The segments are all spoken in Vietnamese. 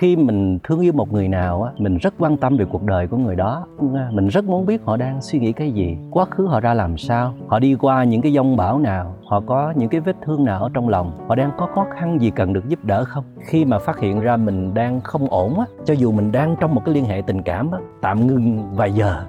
khi mình thương yêu một người nào á, mình rất quan tâm về cuộc đời của người đó. Mình rất muốn biết họ đang suy nghĩ cái gì, quá khứ họ ra làm sao, họ đi qua những cái dông bão nào, họ có những cái vết thương nào ở trong lòng, họ đang có khó khăn gì cần được giúp đỡ không? Khi mà phát hiện ra mình đang không ổn á, cho dù mình đang trong một cái liên hệ tình cảm á, tạm ngưng vài giờ,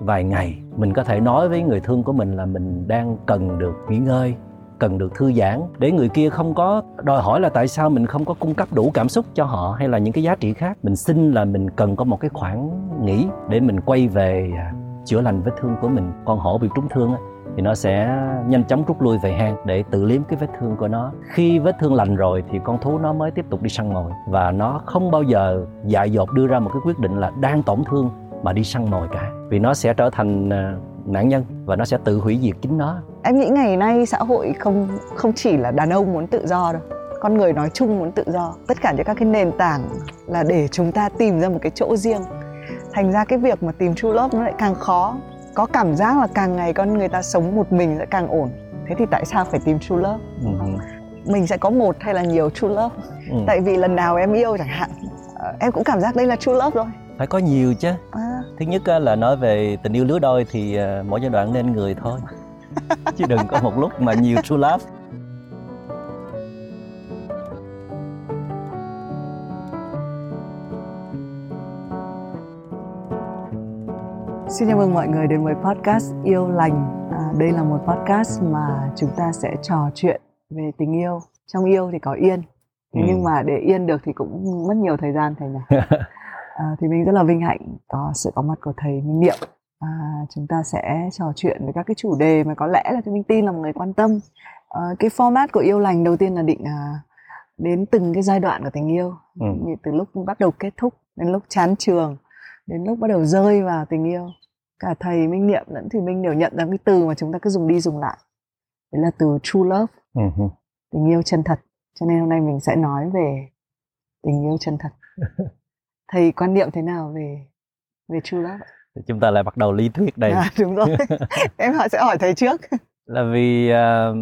vài ngày, mình có thể nói với người thương của mình là mình đang cần được nghỉ ngơi cần được thư giãn để người kia không có đòi hỏi là tại sao mình không có cung cấp đủ cảm xúc cho họ hay là những cái giá trị khác. Mình xin là mình cần có một cái khoảng nghỉ để mình quay về à, chữa lành vết thương của mình. Con hổ bị trúng thương thì nó sẽ nhanh chóng rút lui về hang để tự liếm cái vết thương của nó. Khi vết thương lành rồi thì con thú nó mới tiếp tục đi săn mồi và nó không bao giờ dại dột đưa ra một cái quyết định là đang tổn thương mà đi săn mồi cả. Vì nó sẽ trở thành à, nạn nhân và nó sẽ tự hủy diệt chính nó. Em nghĩ ngày nay xã hội không không chỉ là đàn ông muốn tự do đâu con người nói chung muốn tự do. Tất cả những các cái nền tảng là để chúng ta tìm ra một cái chỗ riêng. Thành ra cái việc mà tìm true love nó lại càng khó. Có cảm giác là càng ngày con người ta sống một mình sẽ càng ổn. Thế thì tại sao phải tìm true love? Ừ. mình sẽ có một hay là nhiều true love? Ừ. tại vì lần nào em yêu chẳng hạn ờ, em cũng cảm giác đây là true love rồi phải có nhiều chứ à. thứ nhất là nói về tình yêu lứa đôi thì ờ, mỗi giai đoạn nên người thôi chứ đừng có một lúc mà nhiều true love Xin chào mừng mọi người đến với podcast Yêu Lành. À, đây là một podcast mà chúng ta sẽ trò chuyện về tình yêu. Trong yêu thì có yên, thế ừ. nhưng mà để yên được thì cũng mất nhiều thời gian thầy nhỉ. à, thì mình rất là vinh hạnh có sự có mặt của thầy Minh Niệm. À, chúng ta sẽ trò chuyện về các cái chủ đề mà có lẽ là chúng mình tin là một người quan tâm. À, cái format của yêu lành đầu tiên là định à, đến từng cái giai đoạn của tình yêu. Ừ. như từ lúc bắt đầu kết thúc đến lúc chán trường đến lúc bắt đầu rơi vào tình yêu. Cả thầy minh niệm lẫn thì minh đều nhận ra cái từ mà chúng ta cứ dùng đi dùng lại. Đấy là từ true love. Uh-huh. tình yêu chân thật. Cho nên hôm nay mình sẽ nói về tình yêu chân thật thầy quan niệm thế nào về về true love chúng ta lại bắt đầu lý thuyết đây. À, đúng rồi. Em họ sẽ hỏi thầy trước. Là vì uh,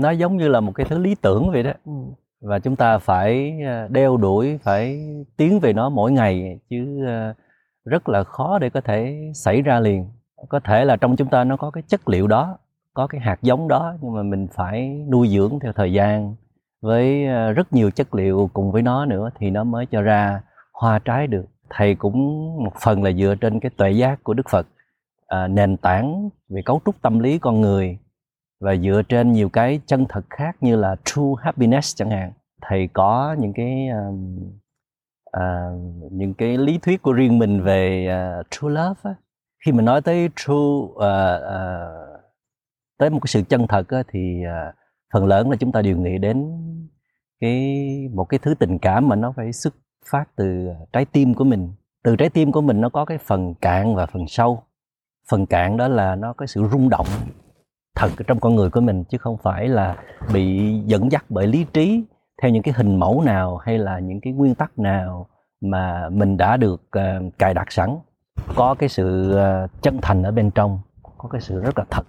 nó giống như là một cái thứ lý tưởng vậy đó. Ừ. và chúng ta phải à, đeo đuổi phải tiến về nó mỗi ngày chứ uh, rất là khó để có thể xảy ra liền. Có thể là trong chúng ta nó có cái chất liệu đó có cái hạt giống đó nhưng mà mình phải nuôi dưỡng theo thời gian. Với rất nhiều chất liệu cùng với nó nữa thì nó mới cho ra hoa trái được thầy cũng một phần là dựa trên cái tuệ giác của đức phật à, nền tảng về cấu trúc tâm lý con người và dựa trên nhiều cái chân thật khác như là true happiness chẳng hạn thầy có những cái uh, uh, những cái lý thuyết của riêng mình về uh, true love á. khi mình nói tới true uh, uh, tới một cái sự chân thật á, thì uh, phần lớn là chúng ta đều nghĩ đến cái một cái thứ tình cảm mà nó phải xuất phát từ ờ, trái tim của mình. Từ trái tim của mình nó có cái phần cạn và phần sâu. Phần cạn đó là nó có sự rung động thật trong con người của mình chứ không phải là bị dẫn dắt bởi lý trí theo những cái hình mẫu nào hay là những cái nguyên tắc nào mà mình đã được uh, cài đặt sẵn. Có cái sự uh, chân thành ở bên trong có cái sự rất là thật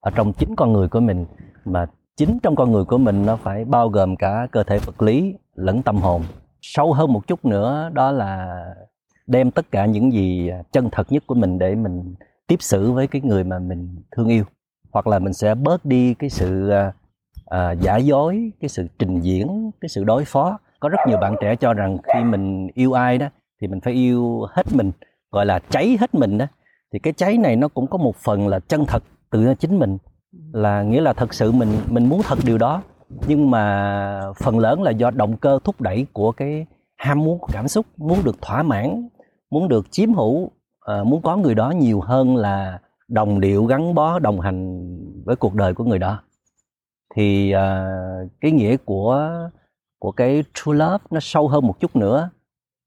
ở trong chính con người của mình. Mà chính trong con người của mình nó phải bao gồm cả cơ thể vật lý lẫn tâm hồn sâu hơn một chút nữa đó là đem tất cả những gì à, chân thật nhất của mình để mình tiếp xử với cái người mà mình thương yêu. Hoặc là mình sẽ bớt đi cái sự à, à, giả dối cái sự trình diễn cái sự đối phó. Có rất nhiều bạn trẻ cho rằng khi mình yêu ai đó thì mình phải yêu hết mình gọi là cháy hết mình đó. Thì cái cháy này nó cũng có một phần là chân thật từ chính mình. Là nghĩa là thật sự mình mình muốn thật điều đó nhưng mà phần lớn là do động cơ thúc đẩy của cái ham muốn của cảm xúc muốn được thỏa mãn muốn được chiếm hữu à, muốn có người đó nhiều hơn là đồng điệu gắn bó đồng hành với cuộc đời của người đó. Thì à, cái nghĩa của của cái true love nó sâu hơn một chút nữa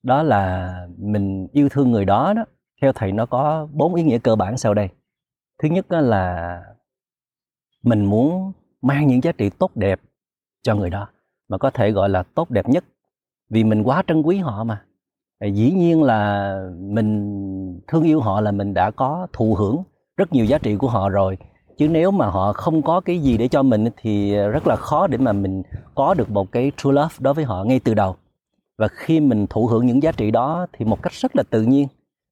đó là mình yêu thương người đó đó theo thầy nó có bốn ý nghĩa cơ bản sau đây. Thứ nhất là mình muốn mang những giá trị tốt đẹp cho người đó mà có thể gọi là tốt đẹp nhất. Vì mình quá trân quý họ mà. Dĩ nhiên là mình thương yêu họ là mình đã có thụ hưởng rất nhiều giá trị của họ rồi. Chứ nếu mà họ không có cái gì để cho mình thì rất là khó để mà mình có được một cái true love đối với họ ngay từ đầu. Và khi mình thụ hưởng những giá trị đó thì một cách rất là tự nhiên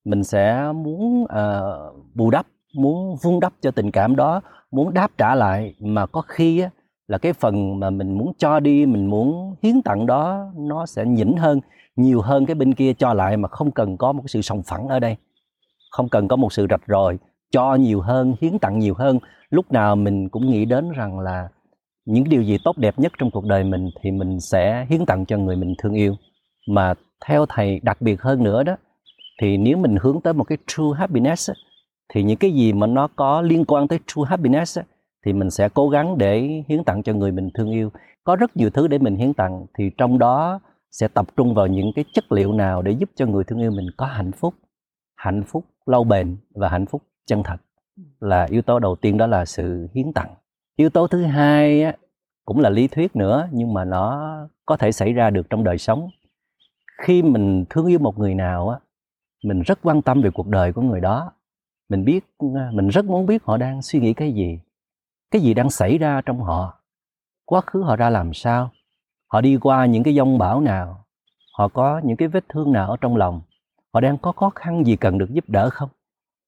mình sẽ muốn uh, bù đắp muốn vun đắp cho tình cảm đó muốn đáp trả lại. Mà có khi á, là cái phần mà mình muốn cho đi, mình muốn hiến tặng đó, nó sẽ nhỉnh hơn, nhiều hơn cái bên kia cho lại mà không cần có một sự sòng phẳng ở đây. Không cần có một sự rạch ròi, cho nhiều hơn, hiến tặng nhiều hơn. Lúc nào mình cũng nghĩ đến rằng là những điều gì tốt đẹp nhất trong cuộc đời mình thì mình sẽ hiến tặng cho người mình thương yêu. Mà theo thầy đặc biệt hơn nữa đó, thì nếu mình hướng tới một cái true happiness thì những cái gì mà nó có liên quan tới true happiness thì mình sẽ cố gắng để hiến tặng cho người mình thương yêu. Có rất nhiều thứ để mình hiến tặng thì trong đó sẽ tập trung vào những cái chất liệu nào để giúp cho người thương yêu mình có hạnh phúc. Hạnh phúc lâu bền và hạnh phúc chân thật là yếu tố đầu tiên đó là sự hiến tặng. Yếu tố thứ hai á, cũng là lý thuyết nữa nhưng mà nó có thể xảy ra được trong đời sống. Khi mình thương yêu một người nào á mình rất quan tâm về cuộc đời của người đó. Mình biết à, mình rất muốn biết họ đang suy nghĩ cái gì cái gì đang xảy ra trong họ? Quá khứ họ ra làm sao? Họ đi qua những cái dông bão nào? Họ có những cái vết thương nào ở trong lòng? Họ đang có khó khăn gì cần được giúp đỡ không?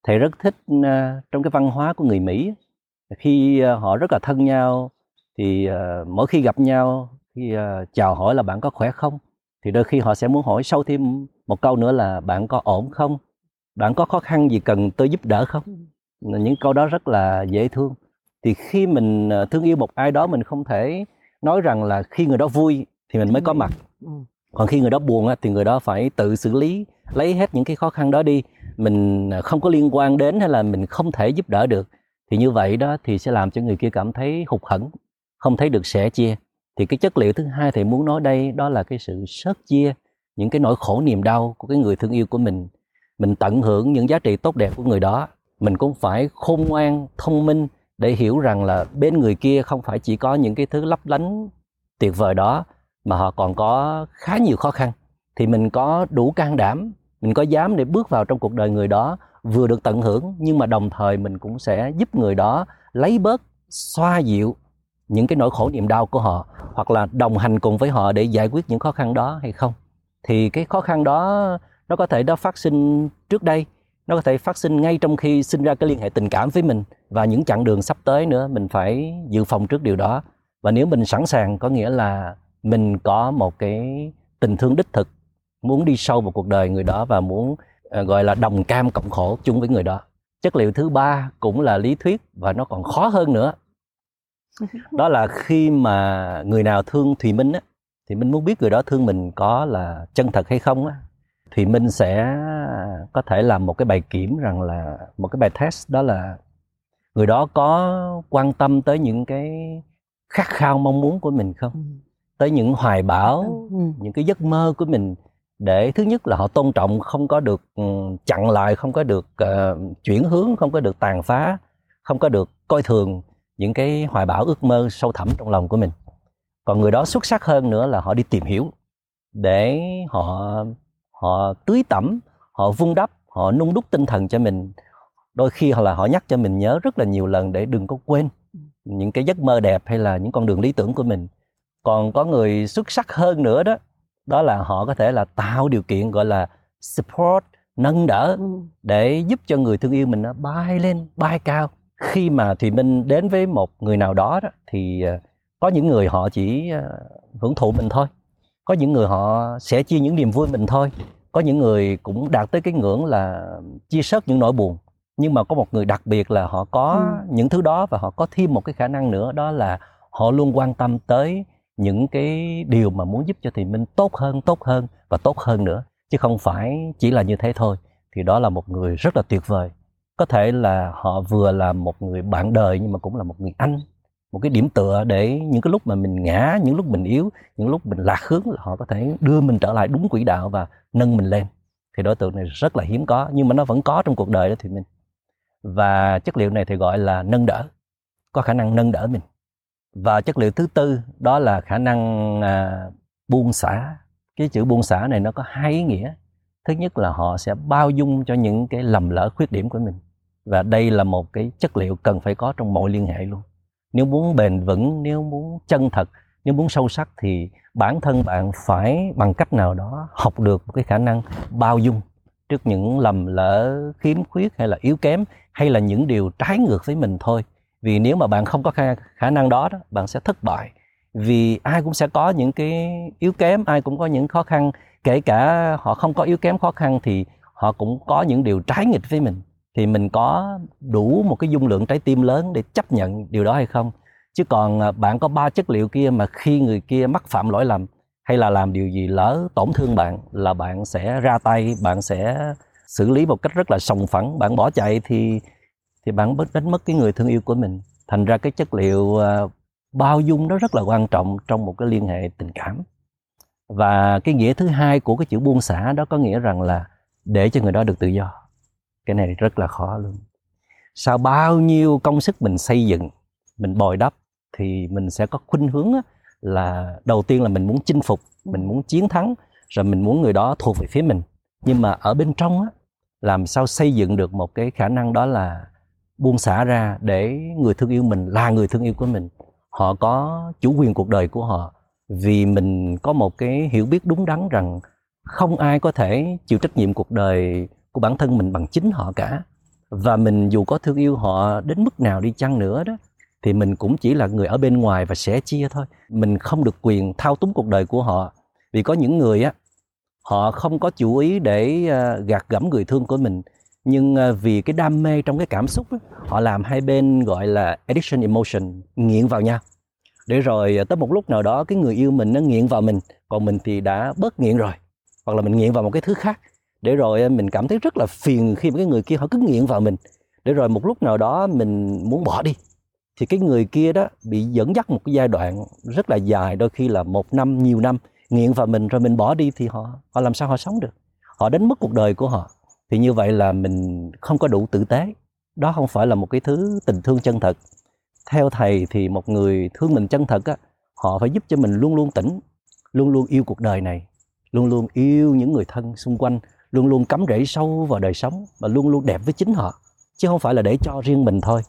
Thầy rất thích uh, trong cái văn hóa của người mỹ khi uh, họ rất là thân nhau thì uh, mỗi khi gặp nhau thì uh, chào hỏi là bạn có khỏe không? Thì đôi khi họ sẽ muốn hỏi sâu thêm một câu nữa là bạn có ổn không? Bạn có khó khăn gì cần tôi giúp đỡ không? Những câu đó rất là dễ thương thì khi mình thương yêu một ai đó mình không thể nói rằng là khi người đó vui thì mình mới có mặt. Còn khi người đó buồn thì người đó phải tự xử lý lấy hết những cái khó khăn đó đi. Mình không có liên quan đến hay là mình không thể giúp đỡ được thì như vậy đó thì sẽ làm cho người kia cảm thấy hụt hẫng không thấy được sẻ chia. Thì cái chất liệu thứ hai thầy muốn nói đây đó là cái sự sớt chia những cái nỗi khổ niềm đau của cái người thương yêu của mình. Mình tận hưởng những giá trị tốt đẹp của người đó. Mình cũng phải khôn ngoan thông minh để hiểu rằng là bên người kia không phải chỉ có những cái thứ lấp lánh tuyệt vời đó, mà họ còn có khá nhiều khó khăn. Thì mình có đủ can đảm, mình có dám để bước vào trong cuộc đời người đó vừa được tận hưởng, nhưng mà đồng thời mình cũng sẽ giúp người đó lấy bớt, xoa dịu những cái nỗi khổ niềm đau của họ, hoặc là đồng hành cùng với họ để giải quyết những khó khăn đó hay không. Thì cái khó khăn đó nó có thể đã phát sinh trước đây nó có thể phát sinh ngay trong khi sinh ra cái liên hệ tình cảm với mình và những chặng đường sắp tới nữa mình phải dự phòng trước điều đó. Và nếu mình sẵn sàng có nghĩa là mình có một cái tình thương đích thực muốn đi sâu vào cuộc đời người đó và muốn uh, gọi là đồng cam cộng khổ chung với người đó. Chất liệu thứ ba cũng là lý thuyết và nó còn khó hơn nữa. Đó là khi mà người nào thương thùy minh á thì mình muốn biết người đó thương mình có là chân thật hay không á thì minh sẽ có thể làm một cái bài kiểm rằng là một cái bài test đó là người đó có quan tâm tới những cái khát khao mong muốn của mình không ừ. tới những hoài bão ừ. những cái giấc mơ của mình để thứ nhất là họ tôn trọng không có được ừ, chặn lại không có được uh, chuyển hướng không có được tàn phá không có được coi thường những cái hoài bão ước mơ sâu thẳm trong lòng của mình còn người đó xuất sắc hơn nữa là họ đi tìm hiểu để họ họ tưới tẩm họ vun đắp họ nung đúc tinh thần cho mình. Đôi khi hoặc là họ nhắc cho mình nhớ rất là nhiều lần để đừng có quên những cái giấc mơ đẹp hay là những con đường lý tưởng của mình. Còn có người xuất sắc hơn nữa đó đó là họ có thể là tạo điều kiện gọi là support nâng đỡ ừ. để giúp cho người thương yêu mình nó bay lên bay cao. Khi mà thì minh đến với một người nào đó, đó thì ờ, có những người họ chỉ ờ, hưởng thụ mình thôi có những người họ sẽ chia những niềm vui mình thôi. Có những người cũng đạt tới cái ngưỡng là chia sớt những nỗi buồn. Nhưng mà có một người đặc biệt là họ có ừ. những thứ đó và họ có thêm một cái khả năng nữa đó là họ luôn quan tâm tới những cái điều mà muốn giúp cho thì minh tốt hơn tốt hơn và tốt hơn nữa. Chứ không phải chỉ là như thế thôi. Thì đó là một người rất là tuyệt vời. Có thể là họ vừa là một người bạn đời nhưng mà cũng là một người anh một cái điểm tựa để những cái lúc mà mình ngã những lúc mình yếu những lúc mình lạc hướng là họ có thể đưa mình trở lại đúng quỹ đạo và nâng mình lên. Thì đối tượng này rất là hiếm có nhưng mà nó vẫn có trong cuộc đời đó thì mình và chất liệu này thì gọi là nâng đỡ có khả năng nâng đỡ mình. Và chất liệu thứ tư đó là khả năng à, buông xả. Cái chữ buông xả này nó có hai ý nghĩa. Thứ nhất là họ sẽ bao dung cho những cái lầm lỡ khuyết điểm của mình. Và đây là một cái chất liệu cần phải có trong mọi liên hệ luôn nếu muốn bền vững nếu muốn chân thật nếu muốn sâu sắc thì bản thân bạn phải bằng cách nào đó học được một cái khả năng bao dung trước những lầm lỡ khiếm khuyết hay là yếu kém hay là những điều trái ngược với mình thôi. Vì nếu mà bạn không có khả, khả năng đó, đó bạn sẽ thất bại. Vì ai cũng sẽ có những cái yếu kém ai cũng có những khó khăn kể cả họ không có yếu kém khó khăn thì họ cũng có những điều trái nghịch với mình thì mình có đủ một cái dung lượng trái tim lớn để chấp nhận điều đó hay không? Chứ còn à, bạn có ba chất liệu kia mà khi người kia mắc phạm lỗi lầm hay là làm điều gì lỡ tổn thương bạn là bạn sẽ ra tay, bạn sẽ xử lý một cách rất là sòng phẳng, bạn bỏ chạy thì thì bạn bất đánh mất cái người thương yêu của mình. Thành ra cái chất liệu à, bao dung nó rất là quan trọng trong một cái liên hệ tình cảm. Và cái nghĩa thứ hai của cái chữ buông xả đó có nghĩa rằng là để cho người đó được tự do cái này rất là khó luôn. Sau bao nhiêu công sức mình xây dựng, mình bồi đắp, thì mình sẽ có khuynh hướng là đầu tiên là mình muốn chinh phục, mình muốn chiến thắng, rồi mình muốn người đó thuộc về phía mình. Nhưng mà ở bên trong á, làm sao xây dựng được một cái khả năng đó là buông xả ra để người thương yêu mình là người thương yêu của mình. Họ có chủ quyền cuộc đời của họ. Vì mình có một cái hiểu biết đúng đắn rằng không ai có thể chịu trách nhiệm cuộc đời của bản thân mình bằng chính họ cả. Và mình dù có thương yêu họ đến mức nào đi chăng nữa đó thì mình cũng chỉ là người ở bên ngoài và sẻ chia thôi. Mình không được quyền thao túng cuộc đời của họ. Vì có những người á họ không có chủ ý để ờ, gạt gẫm người thương của mình. Nhưng ờ, vì cái đam mê trong cái cảm xúc á, họ làm hai bên gọi là addiction emotion nghiện vào nhau. Để rồi ờ, tới một lúc nào đó cái người yêu mình nó nghiện vào mình còn mình thì đã bớt nghiện rồi. Hoặc là mình nghiện vào một cái thứ khác để rồi ờ, mình cảm thấy rất là phiền khi mà cái người kia họ cứ nghiện vào mình. Để rồi một lúc nào đó mình muốn bỏ đi, thì cái người kia đó bị dẫn dắt một cái giai đoạn rất là dài, đôi khi là một năm, nhiều năm, nghiện vào mình rồi mình bỏ đi thì họ họ làm sao họ sống được? Họ đánh mất cuộc đời của họ. Thì như vậy là mình không có đủ tử tế. Đó không phải là một cái thứ tình thương chân thật. Theo thầy thì một người thương mình chân thật á, họ phải giúp cho mình luôn luôn tỉnh, luôn luôn yêu cuộc đời này, luôn luôn yêu những người thân xung quanh luôn luôn cắm rễ sâu vào đời sống và luôn luôn đẹp với chính họ chứ không phải là để cho riêng mình thôi.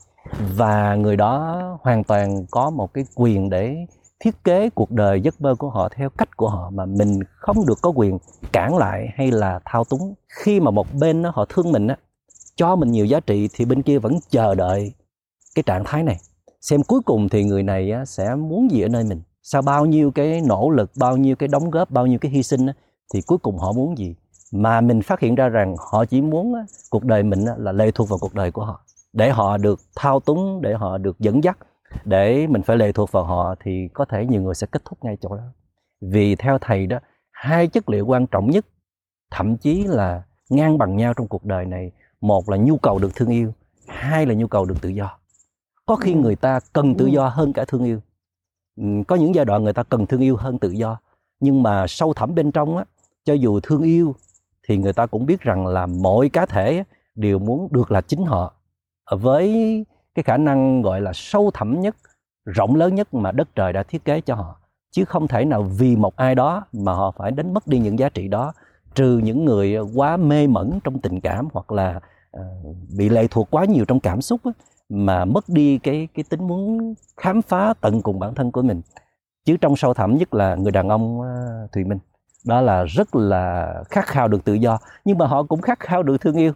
Và người đó hoàn toàn có một cái quyền để thiết kế cuộc đời giấc mơ của họ theo cách của họ mà mình không được có quyền cản lại hay là thao túng. Khi mà một bên đó, họ thương mình á cho mình nhiều giá trị thì bên kia vẫn chờ đợi cái trạng thái này. Xem cuối cùng thì người này á, sẽ muốn gì ở nơi mình? Sau bao nhiêu cái nỗ lực bao nhiêu cái đóng góp bao nhiêu cái hy sinh á, thì cuối cùng họ muốn gì? Mà mình phát hiện ra rằng họ chỉ muốn cuộc đời mình là lệ thuộc vào cuộc đời của họ. Để họ được thao túng để họ được dẫn dắt để mình phải lệ thuộc vào họ thì có thể nhiều người sẽ kết thúc ngay chỗ đó. Vì theo thầy đó hai chất liệu quan trọng nhất thậm chí là ngang bằng nhau trong cuộc đời này một là nhu cầu được thương yêu hai là nhu cầu được tự do. Có khi người ta cần tự do hơn cả thương yêu. Có những giai đoạn người ta cần thương yêu hơn tự do nhưng mà sâu thẳm bên trong á cho dù thương yêu thì người ta cũng biết rằng là mỗi cá thể đều muốn được là chính họ. Ờ, với cái khả năng gọi là sâu thẳm nhất, rộng lớn nhất mà đất trời đã thiết kế cho họ. Chứ không thể nào vì một ai đó mà họ phải đánh mất đi những giá trị đó, trừ những người quá mê mẩn trong tình cảm hoặc là ờ, bị lệ thuộc quá nhiều trong cảm xúc mà mất đi cái cái tính muốn khám phá tận cùng bản thân của mình. Chứ trong sâu thẳm nhất là người đàn ông ờ, thùy minh đó là rất là khát khao được tự do, nhưng mà họ cũng khát khao được thương yêu.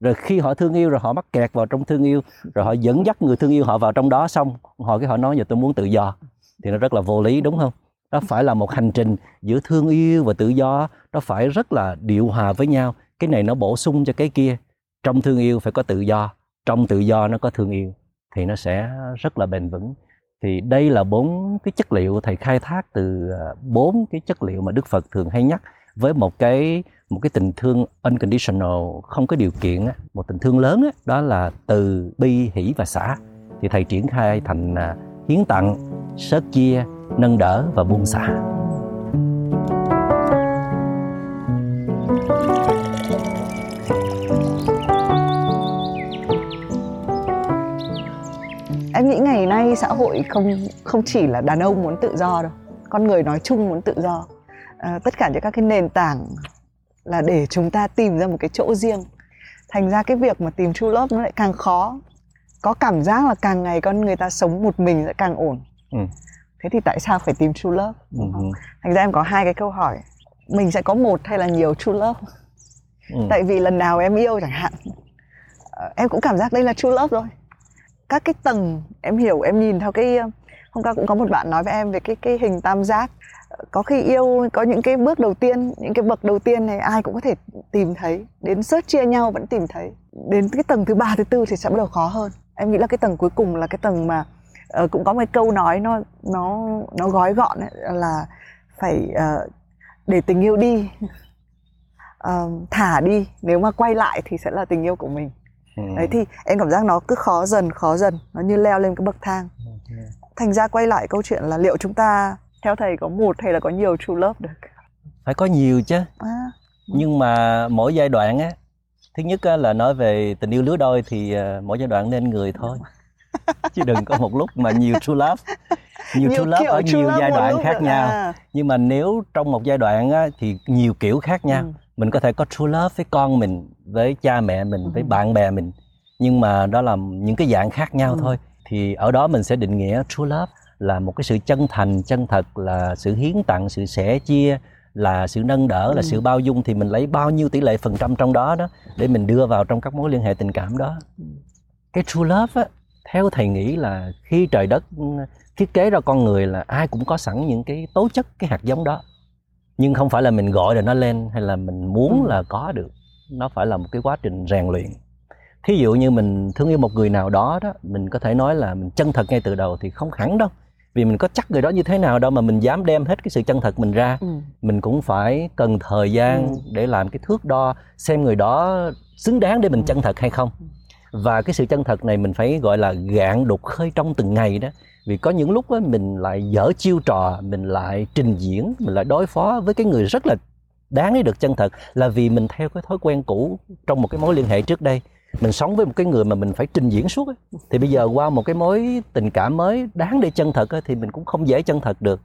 Rồi khi họ thương yêu rồi họ mắc kẹt vào trong thương yêu, rồi họ dẫn dắt người thương yêu họ vào trong đó, xong họ cái họ nói giờ tôi muốn tự do. Thì nó rất là vô lý, đúng không? Đó phải là một hành trình giữa thương yêu và tự do, nó phải rất là điều hòa với nhau. Cái này nó bổ sung cho cái kia. Trong thương yêu phải có tự do, trong tự do nó có thương yêu, thì nó sẽ rất là bền vững thì đây là bốn cái chất liệu thầy khai thác từ à, bốn cái chất liệu mà đức phật thường hay nhắc với một cái một cái tình thương unconditional, không có điều kiện một tình thương lớn đó là từ bi, hỷ và xả. Thì thầy triển khai thành à, hiến tặng, sớt chia, nâng đỡ và buông xả. Em nghĩ ngày nay xã hội không không chỉ là đàn ông muốn tự do đâu con người nói chung muốn tự do à, tất cả những các cái nền tảng là để chúng ta tìm ra một cái chỗ riêng thành ra cái việc mà tìm true love nó lại càng khó có cảm giác là càng ngày con người ta sống một mình sẽ càng ổn ừ. thế thì tại sao phải tìm true love đúng không? Ừ. thành ra em có hai cái câu hỏi mình sẽ có một hay là nhiều true love Ừ. tại vì lần nào em yêu chẳng hạn ờ, em cũng cảm giác đây là true love rồi các cái tầng em hiểu em nhìn theo cái hôm qua cũng có một bạn nói với em về cái cái hình tam giác. Có khi yêu có những cái bước đầu tiên những cái bậc đầu tiên này ai cũng có thể tìm thấy. Đến search chia nhau vẫn tìm thấy. Đến cái tầng thứ ba thứ tư thì sẽ bắt đầu khó hơn. Em nghĩ là cái tầng cuối cùng là cái tầng mà uh, cũng có một câu nói nó nó nó gói gọn ấy, là phải uh, để tình yêu đi uh, thả đi. Nếu mà quay lại thì sẽ là tình yêu của mình. Ừ. đấy thì em cảm giác nó cứ khó dần khó dần nó như leo lên cái bậc thang. Thành ra quay lại câu chuyện là liệu chúng ta theo thầy có một hay là có nhiều true love được? Phải có nhiều chứ. À, nhưng mà mỗi giai đoạn á thứ nhất á, là nói về tình yêu lứa đôi thì ờ, mỗi giai đoạn nên người thôi. Chứ đừng có một lúc mà nhiều true love. Nhiều, true love ở true nhiều love giai đoạn khác nhau. À, nhưng mà nếu trong một giai đoạn á, thì nhiều kiểu khác nhau. Ừ, mình có thể có true love với con mình với cha mẹ mình với Ừ. bạn bè mình nhưng mà đó là những cái dạng khác nhau Ừ. thôi thì ở đó mình sẽ định nghĩa true love là một cái sự chân thành chân thật là sự hiến tặng sự sẻ chia là sự nâng đỡ là Ừ. sự bao dung thì mình lấy bao nhiêu tỷ lệ phần trăm trong đó đó để mình đưa vào trong các mối liên hệ tình cảm đó cái true love á theo thầy nghĩ là khi trời đất thiết kế ra con người là ai cũng có sẵn những cái tố chất cái hạt giống đó nhưng không phải là mình gọi là nó lên hay là mình muốn Ừ. là có được. Nó phải là một cái quá trình rèn luyện. Thí dụ như mình thương yêu một người nào đó đó mình có thể nói là mình chân thật ngay từ đầu thì không hẳn đâu. Vì mình có chắc người đó như thế nào đâu mà mình dám đem hết cái sự chân thật mình ra. Ừ, mình cũng phải cần thời gian Ừ. để làm cái thước đo xem người đó xứng đáng để mình Ừ. chân thật hay không. Và cái sự chân thật này mình phải gọi là gạn đục khơi trong từng ngày đó vì có những lúc mình lại dở chiêu trò mình lại trình diễn mình lại đối phó với cái người rất là đáng để được chân thật là vì mình theo cái thói quen cũ trong một cái mối liên hệ trước đây. Mình sống với một cái người mà mình phải trình diễn suốt thì bây giờ qua một cái mối tình cảm mới đáng để chân thật thì mình cũng không dễ chân thật được.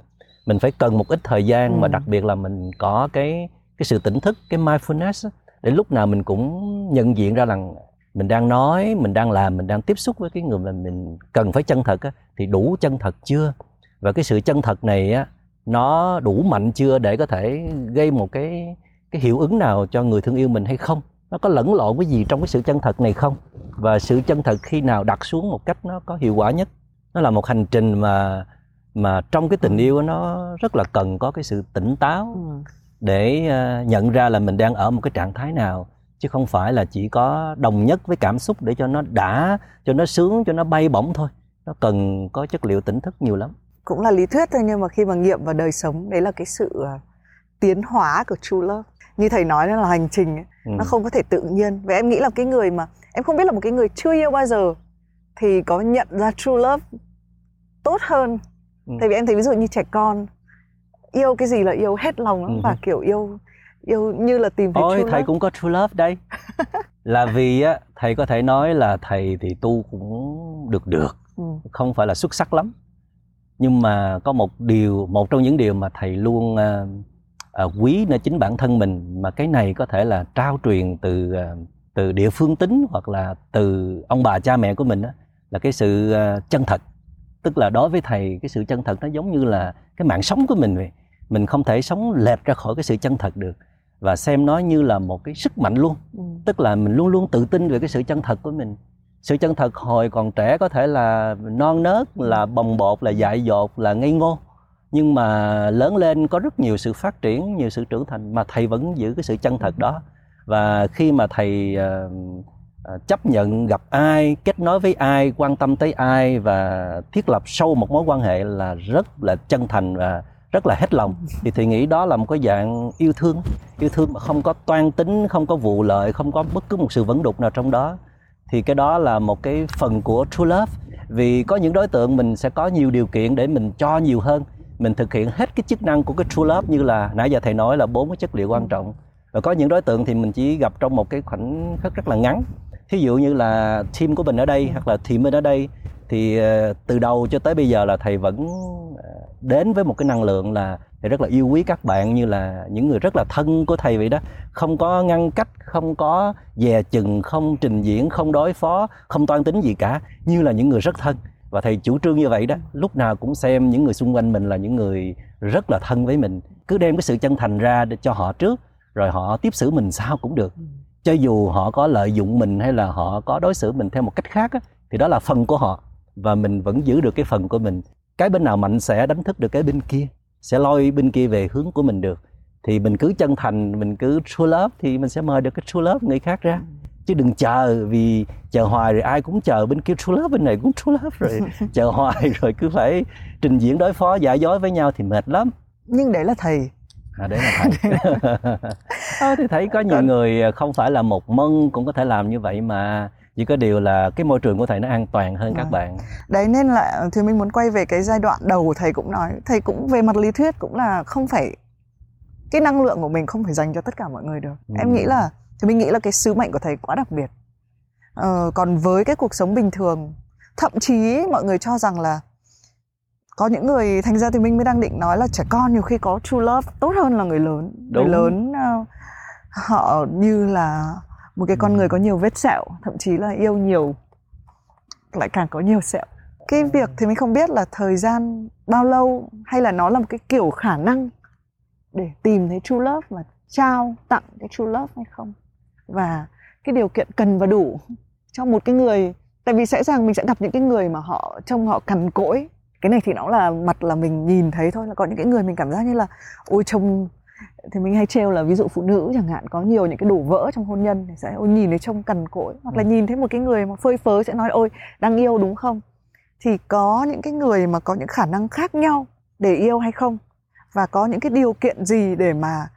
Mình phải cần một ít thời gian mà Ừ. đặc biệt là mình có cái cái sự tỉnh thức cái mindfulness để lúc nào mình cũng nhận diện ra rằng mình đang nói mình đang làm mình đang tiếp xúc với cái người mà mình cần phải chân thật á, thì đủ chân thật chưa? Và cái sự chân thật này á nó đủ mạnh chưa để có thể gây một cái cái hiệu ứng nào cho người thương yêu mình hay không? Nó có lẫn lộn cái gì trong cái sự chân thật này không? Và sự chân thật khi nào đặt xuống một cách nó có hiệu quả nhất? Nó là một hành trình mà mà trong cái tình yêu nó rất là cần có cái sự tỉnh táo ừ. để ờ, nhận ra là mình đang ở một cái trạng thái nào chứ không phải là chỉ có đồng nhất với cảm xúc để cho nó đã cho nó sướng cho nó bay bổng thôi nó cần có chất liệu tỉnh thức nhiều lắm cũng là lý thuyết thôi nhưng mà khi mà nghiệm vào đời sống đấy là cái sự ờ, tiến hóa của true love như thầy nói nó là hành trình ấy. ừ. nó không có thể tự nhiên và em nghĩ là cái người mà em không biết là một cái người chưa yêu bao giờ thì có nhận ra true love tốt hơn Ừ. tại vì em thấy ví dụ như trẻ con yêu cái gì là yêu hết lòng lắm Ừ. và kiểu yêu yêu như là tìm thấy ôi true thầy love. cũng có true love đây. Là vì á thầy có thể nói là thầy thì tu cũng được được. Ừ. không phải là xuất sắc lắm. Nhưng mà có một điều một trong những điều mà thầy luôn à, à, quý nơi chính bản thân mình mà cái này có thể là trao truyền từ à, từ địa phương tính hoặc là từ ông bà cha mẹ của mình á, là cái sự à, chân thật. Tức là đối với thầy cái sự chân thật nó giống như là cái mạng sống của mình vậy. Mình không thể sống lệch ra khỏi cái sự chân thật được và xem nó như là một cái sức mạnh luôn. Ừ. tức là mình luôn luôn tự tin về cái sự chân thật của mình. Sự chân thật hồi còn trẻ có thể là non nớt là bồng bột là dại dột là ngây ngô. Nhưng mà lớn lên có rất nhiều sự phát triển nhiều sự trưởng thành mà thầy vẫn giữ cái sự chân thật đó. Và khi mà thầy ờ, chấp nhận gặp ai kết nối với ai quan tâm tới ai và thiết lập sâu một mối quan hệ là rất là chân thành và rất là hết lòng. Thì thầy nghĩ đó là một cái dạng yêu thương yêu thương mà không có toan tính không có vụ lợi không có bất cứ một sự vấn đục nào trong đó. Thì cái đó là một cái phần của true love. Vì có những đối tượng mình sẽ có nhiều điều kiện để mình cho nhiều hơn. Mình thực hiện hết cái chức năng của cái true love như là nãy giờ thầy nói là bốn cái chất liệu quan trọng. Và có những đối tượng thì mình chỉ gặp trong một cái khoảnh khắc rất là ngắn. Thí dụ như là team của mình ở đây hoặc là team mình ở đây thì ờ, từ đầu cho tới bây giờ là thầy vẫn ờ, đến với một cái năng lượng là thầy rất là yêu quý các bạn như là những người rất là thân của thầy vậy đó. Không có ngăn cách không có dè chừng không trình diễn không đối phó không toan tính gì cả như là những người rất thân. Và thầy chủ trương như vậy đó lúc nào cũng xem những người xung quanh mình là những người rất là thân với mình. Cứ đem cái sự chân thành ra để cho họ trước rồi họ tiếp xử mình sao cũng được. Cho dù họ có lợi dụng mình hay là họ có đối xử mình theo một cách khác á, thì đó là phần của họ và mình vẫn giữ được cái phần của mình. Cái bên nào mạnh sẽ đánh thức được cái bên kia sẽ lôi bên kia về hướng của mình được. Thì mình cứ chân thành mình cứ true love thì mình sẽ mời được cái true love người khác ra. Chứ đừng chờ vì chờ hoài rồi ai cũng chờ bên kia true love bên này cũng true love rồi. Chờ hoài rồi cứ phải trình diễn đối phó giả dối với nhau thì mệt lắm. Nhưng đấy là thầy. À, đấy là thầy. À, thì thấy có nhiều người không phải là một mân cũng có thể làm như vậy mà chỉ có điều là cái môi trường của thầy nó an toàn hơn các bạn. Đấy nên là thì mình muốn quay về cái giai đoạn đầu thầy cũng nói. Thầy cũng về mặt lý thuyết cũng là không phải cái năng lượng của mình không phải dành cho tất cả mọi người được. Ừ. em nghĩ là thì mình nghĩ là cái sứ mệnh của thầy quá đặc biệt. Ờ, còn với cái cuộc sống bình thường thậm chí mọi người cho rằng là có những người thành ra thì mình mới đang định nói là trẻ con nhiều khi có true love tốt hơn là người lớn. Đúng. người lớn uh, họ như là một cái con người có nhiều vết sẹo thậm chí là yêu nhiều lại càng có nhiều sẹo. Cái việc thì mình không biết là thời gian bao lâu hay là nó là một cái kiểu khả năng để tìm thấy true love và trao tặng cái true love hay không? Và cái điều kiện cần và đủ cho một cái người tại vì sẽ rằng mình sẽ gặp những cái người mà họ trông họ cằn cỗi. Cái này thì nó là mặt là mình nhìn thấy thôi là có những cái người mình cảm giác như là ôi trông thì mình hay trêu là ví dụ phụ nữ chẳng hạn có nhiều những cái đổ vỡ trong hôn nhân thì sẽ ôi nhìn thấy trông cằn cỗi hoặc là ừ. nhìn thấy một cái người mà phơi phới sẽ nói ôi đang yêu đúng không thì có những cái người mà có những khả năng khác nhau để yêu hay không và có những cái điều kiện gì để mà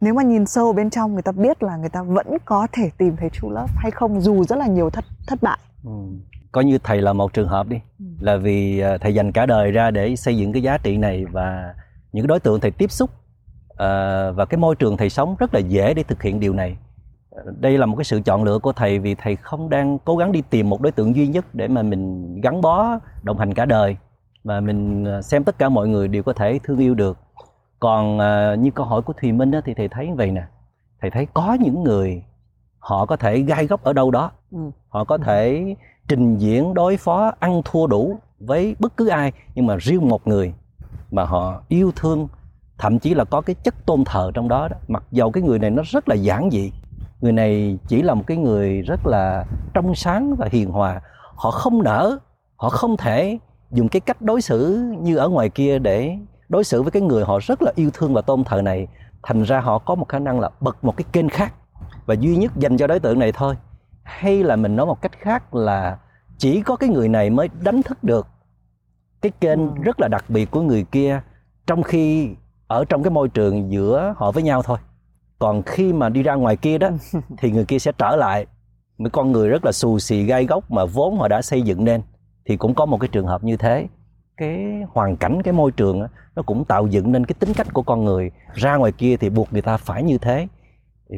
nếu mà nhìn sâu bên trong người ta biết là người ta vẫn có thể tìm thấy true love hay không dù rất là nhiều thất thất bại ừ. coi như thầy là một trường hợp đi ừ. là vì à, thầy dành cả đời ra để xây dựng cái giá trị này và những đối tượng thầy tiếp xúc uh, và cái môi trường thầy sống rất là dễ để thực hiện điều này. Đây là một cái sự chọn lựa của thầy vì thầy không đang cố gắng đi tìm một đối tượng duy nhất để mà mình gắn bó đồng hành cả đời mà mình à, xem tất cả mọi người đều có thể thương yêu được. Còn uh, như câu hỏi của thùy minh á, thì thầy thấy vậy nè. Thầy thấy có những người họ có thể gai góc ở đâu đó. Ừ. họ có thể trình diễn đối phó ăn thua đủ với bất cứ ai nhưng mà riêng một người mà họ yêu thương thậm chí là có cái chất tôn thờ trong đó, đó. Mặc dầu cái người này nó rất là giản dị người này chỉ là một cái người rất là trong sáng và hiền hòa. Họ không nỡ họ không thể dùng cái cách đối xử như ở ngoài kia để đối xử với cái người họ rất là yêu thương và tôn thờ này. Thành ra họ có một khả năng là bật một cái kênh khác và duy nhất dành cho đối tượng này thôi. Hay là mình nói một cách khác là chỉ có cái người này mới đánh thức được cái kênh ừ. rất là đặc biệt của người kia trong khi ở trong cái môi trường giữa họ với nhau thôi. Còn khi mà đi ra ngoài kia đó thì người kia sẽ trở lại. Một con người rất là xù xì gai góc mà vốn họ đã xây dựng nên thì cũng có một cái trường hợp như thế. Cái hoàn cảnh cái môi trường nó cũng tạo dựng nên cái tính cách của con người. Ra ngoài kia thì buộc người ta phải như thế.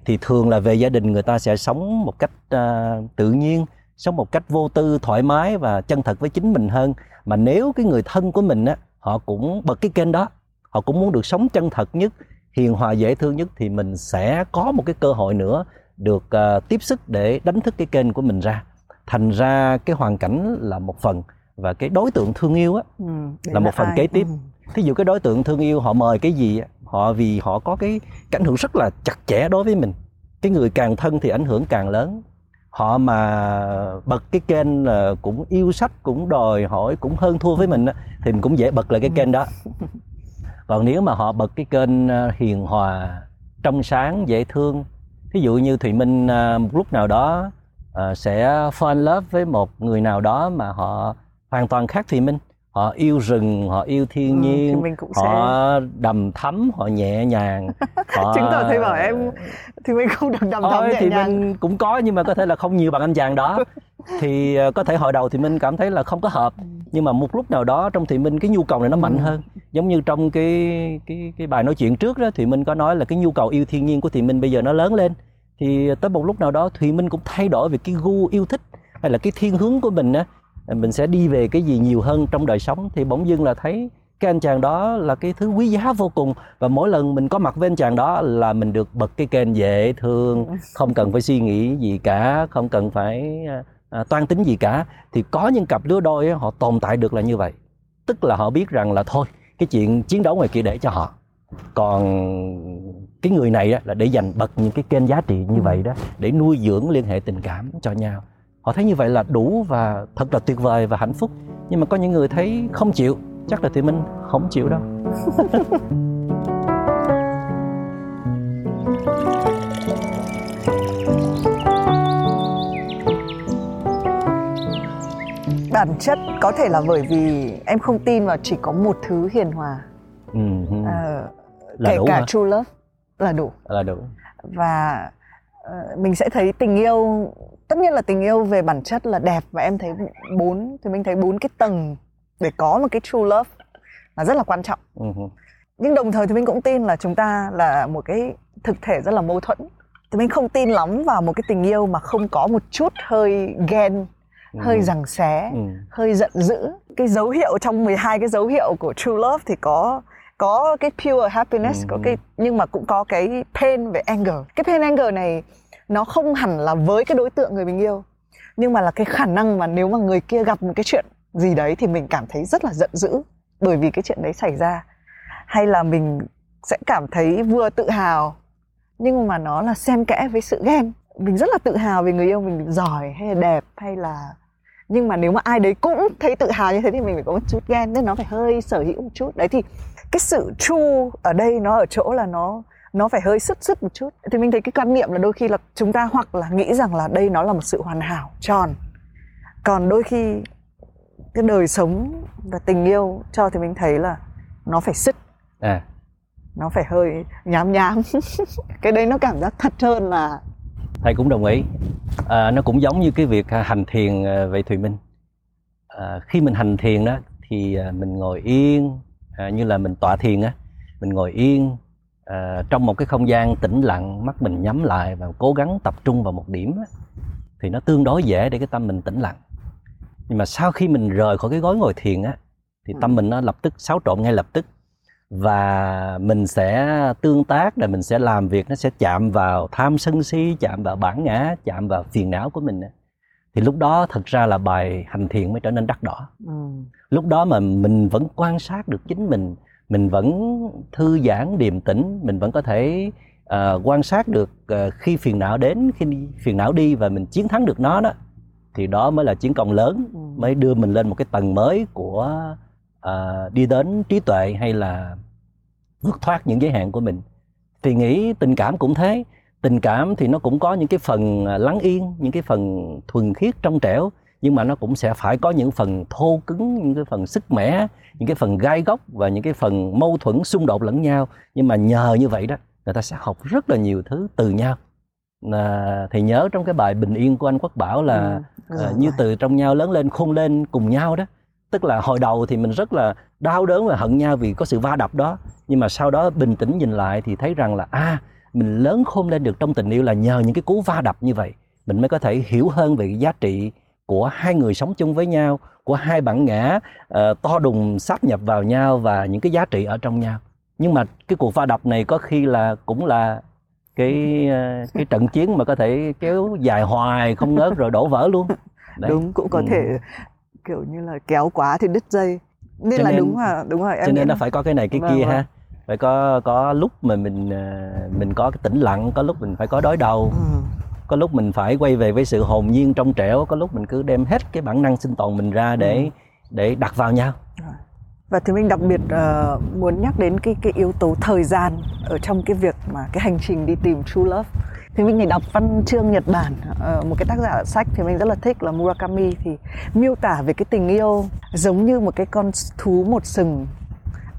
Thì thường là về gia đình người ta sẽ sống một cách uh, tự nhiên sống một cách vô tư thoải mái và chân thật với chính mình hơn. Mà nếu cái người thân của mình á họ cũng bật cái kênh đó họ cũng muốn được sống chân thật nhất hiền hòa dễ thương nhất thì mình sẽ có một cái cơ hội nữa được uh, tiếp sức để đánh thức cái kênh của mình ra. Thành ra cái hoàn cảnh là một phần và cái đối tượng thương yêu á ừ, là một là phần ai? kế tiếp. Ừ. thí dụ cái đối tượng thương yêu họ mời cái gì họ vì họ có cái, cái ảnh hưởng rất là chặt chẽ đối với mình. Cái người càng thân thì ảnh hưởng càng lớn. Họ mà bật cái kênh là cũng yêu sách cũng đòi hỏi cũng hơn thua với mình thì mình cũng dễ bật lại cái kênh đó còn nếu mà họ bật cái kênh ờ, hiền hòa trong sáng dễ thương ví dụ như thùy minh ờ, một lúc nào đó uh, sẽ fall love với một người nào đó mà họ hoàn toàn khác thì minh. Họ yêu rừng họ yêu thiên ừ, nhiên mình cũng họ sẽ... đầm thấm họ nhẹ nhàng họ... chứng tỏ thầy bảo em thì mình không được đầm thấm nhẹ thì nhàng. Mình cũng có nhưng mà có thể là không nhiều bằng anh chàng đó. Thì ờ, có thể hồi đầu thì minh cảm thấy là không có hợp. ừ. Nhưng mà một lúc nào đó trong thì minh cái nhu cầu này nó mạnh ừ. hơn. Giống như trong cái cái cái bài nói chuyện trước đó thì minh có nói là cái nhu cầu yêu thiên nhiên của thì minh bây giờ nó lớn lên. Thì tới một lúc nào đó thùy minh cũng thay đổi về cái gu yêu thích hay là cái thiên hướng của mình á. Mình sẽ đi về cái gì nhiều hơn trong đời sống. Thì bỗng dưng là thấy cái anh chàng đó là cái thứ quý giá vô cùng. Và mỗi lần mình có mặt với anh chàng đó là mình được bật cái kênh dễ thương không cần phải suy nghĩ gì cả không cần phải à, toan tính gì cả. Thì có những cặp lứa đôi họ tồn tại được là như vậy. Tức là họ biết rằng là thôi cái chuyện chiến đấu ngoài kia để cho họ. Còn cái người này là để dành bật những cái kênh giá trị như Ừ. vậy đó để nuôi dưỡng liên hệ tình cảm cho nhau. Họ thấy như vậy là đủ và thật là tuyệt vời và hạnh phúc. Nhưng mà có những người thấy không chịu chắc là thì mình không chịu đâu bản chất có thể là bởi vì em không tin vào chỉ có một thứ hiền hòa ừ. Ờ, là kể đủ cả hả? true love là đủ là đủ và ờ, mình sẽ thấy tình yêu tất nhiên là tình yêu về bản chất là đẹp và em thấy bốn thì mình thấy bốn cái tầng để có một cái true love là rất là quan trọng ừ. nhưng đồng thời thì mình cũng tin là chúng ta là một cái thực thể rất là mâu thuẫn thì mình không tin lắm vào một cái tình yêu mà không có một chút hơi ghen hơi Ừ. giằng xé ừ. hơi giận dữ cái dấu hiệu trong 12 cái dấu hiệu của true love thì có có cái pure happiness Ừ. có cái nhưng mà cũng có cái pain về anger cái pain anger này nó không hẳn là với cái đối tượng người mình yêu nhưng mà là cái khả năng mà nếu mà người kia gặp một cái chuyện gì đấy thì mình cảm thấy rất là giận dữ bởi vì cái chuyện đấy xảy ra hay là mình sẽ cảm thấy vừa tự hào nhưng mà nó là xen kẽ với sự ghen mình rất là tự hào về người yêu mình giỏi hay là đẹp hay là nhưng mà nếu mà ai đấy cũng thấy tự hào như thế thì mình phải có một chút ghen nên nó phải hơi sở hữu một chút. Đấy thì cái sự true ở đây nó ở chỗ là nó nó phải hơi sứt sứt một chút. Thì mình thấy cái quan niệm là đôi khi là chúng ta hoặc là nghĩ rằng là đây nó là một sự hoàn hảo tròn. Còn đôi khi cái đời sống và tình yêu cho thì mình thấy là nó phải sứt. À. Nó phải hơi nhám nhám. Cái đấy nó cảm giác thật hơn là thầy cũng đồng ý. À, nó cũng giống như cái việc à, hành thiền à, vậy thùy minh. À, khi mình hành thiền đó thì à, mình ngồi yên à, như là mình tọa thiền á. Mình ngồi yên à, trong một cái không gian tĩnh lặng mắt mình nhắm lại và cố gắng tập trung vào một điểm á, thì nó tương đối dễ để cái tâm mình tĩnh lặng. Nhưng mà sau khi mình rời khỏi cái gối ngồi thiền á thì tâm mình nó lập tức xáo trộn ngay lập tức và mình sẽ tương tác rồi mình sẽ làm việc nó sẽ chạm vào tham sân si chạm vào bản ngã chạm vào phiền não của mình thì lúc đó thật ra là bài hành thiền mới trở nên đắt đỏ. Ừ, lúc đó mà mình vẫn quan sát được chính mình mình vẫn thư giãn điềm tĩnh mình vẫn có thể ờ, quan sát được ờ, khi phiền não đến khi phiền não đi và mình chiến thắng được nó đó thì đó mới là chiến công lớn ừ. mới đưa mình lên một cái tầng mới của ờ, đi đến trí tuệ hay là vượt thoát những giới hạn của mình? Thì nghĩ tình cảm cũng thế. Tình cảm thì nó cũng có những cái phần à, lắng yên những cái phần thuần khiết trong trẻo nhưng mà nó cũng sẽ phải có những phần thô cứng những cái phần sức mẻ những cái phần gai góc và những cái phần mâu thuẫn xung đột lẫn nhau. Nhưng mà nhờ như vậy đó người ta sẽ học rất là nhiều thứ từ nhau. À, thì nhớ trong cái bài bình yên của anh quốc bảo là Ừ, à, rồi, như từ trong nhau lớn lên khôn lên cùng nhau đó tức là hồi đầu thì mình rất là đau đớn và hận nhau vì có sự va đập đó nhưng mà sau đó bình tĩnh nhìn lại thì thấy rằng là à mình lớn khôn lên được trong tình yêu là nhờ những cái cú va đập như vậy mình mới có thể hiểu hơn về giá trị của hai người sống chung với nhau của hai bản ngã ờ, to đùng sáp nhập vào nhau và những cái giá trị ở trong nhau nhưng mà cái cuộc va đập này có khi là cũng là cái ờ, cái trận chiến mà có thể kéo dài hoài không ngớt rồi đổ vỡ luôn Đấy. đúng cũng có Ừ. thể kiểu như là kéo quá thì đứt dây nên Cho là nên- đúng là đúng rồi em cho nên nó là- phải có cái này cái Vâng, kia vâng. ha phải có có lúc mà mình ờ, mình có cái tĩnh lặng có lúc mình phải có đối đầu ừ. có lúc mình phải quay về với sự hồn nhiên trong trẻo có lúc mình cứ đem hết cái bản năng sinh tồn mình ra để Ừ. để đặt vào nhau và thì mình đặc biệt ờ, muốn nhắc đến cái cái yếu tố thời gian ở trong cái việc mà cái hành trình đi tìm true love thì mình thì đọc văn chương Nhật Bản ờ, một cái tác giả sách thì mình rất là thích là Murakami. Thì miêu tả về cái tình yêu giống như một cái con thú một sừng.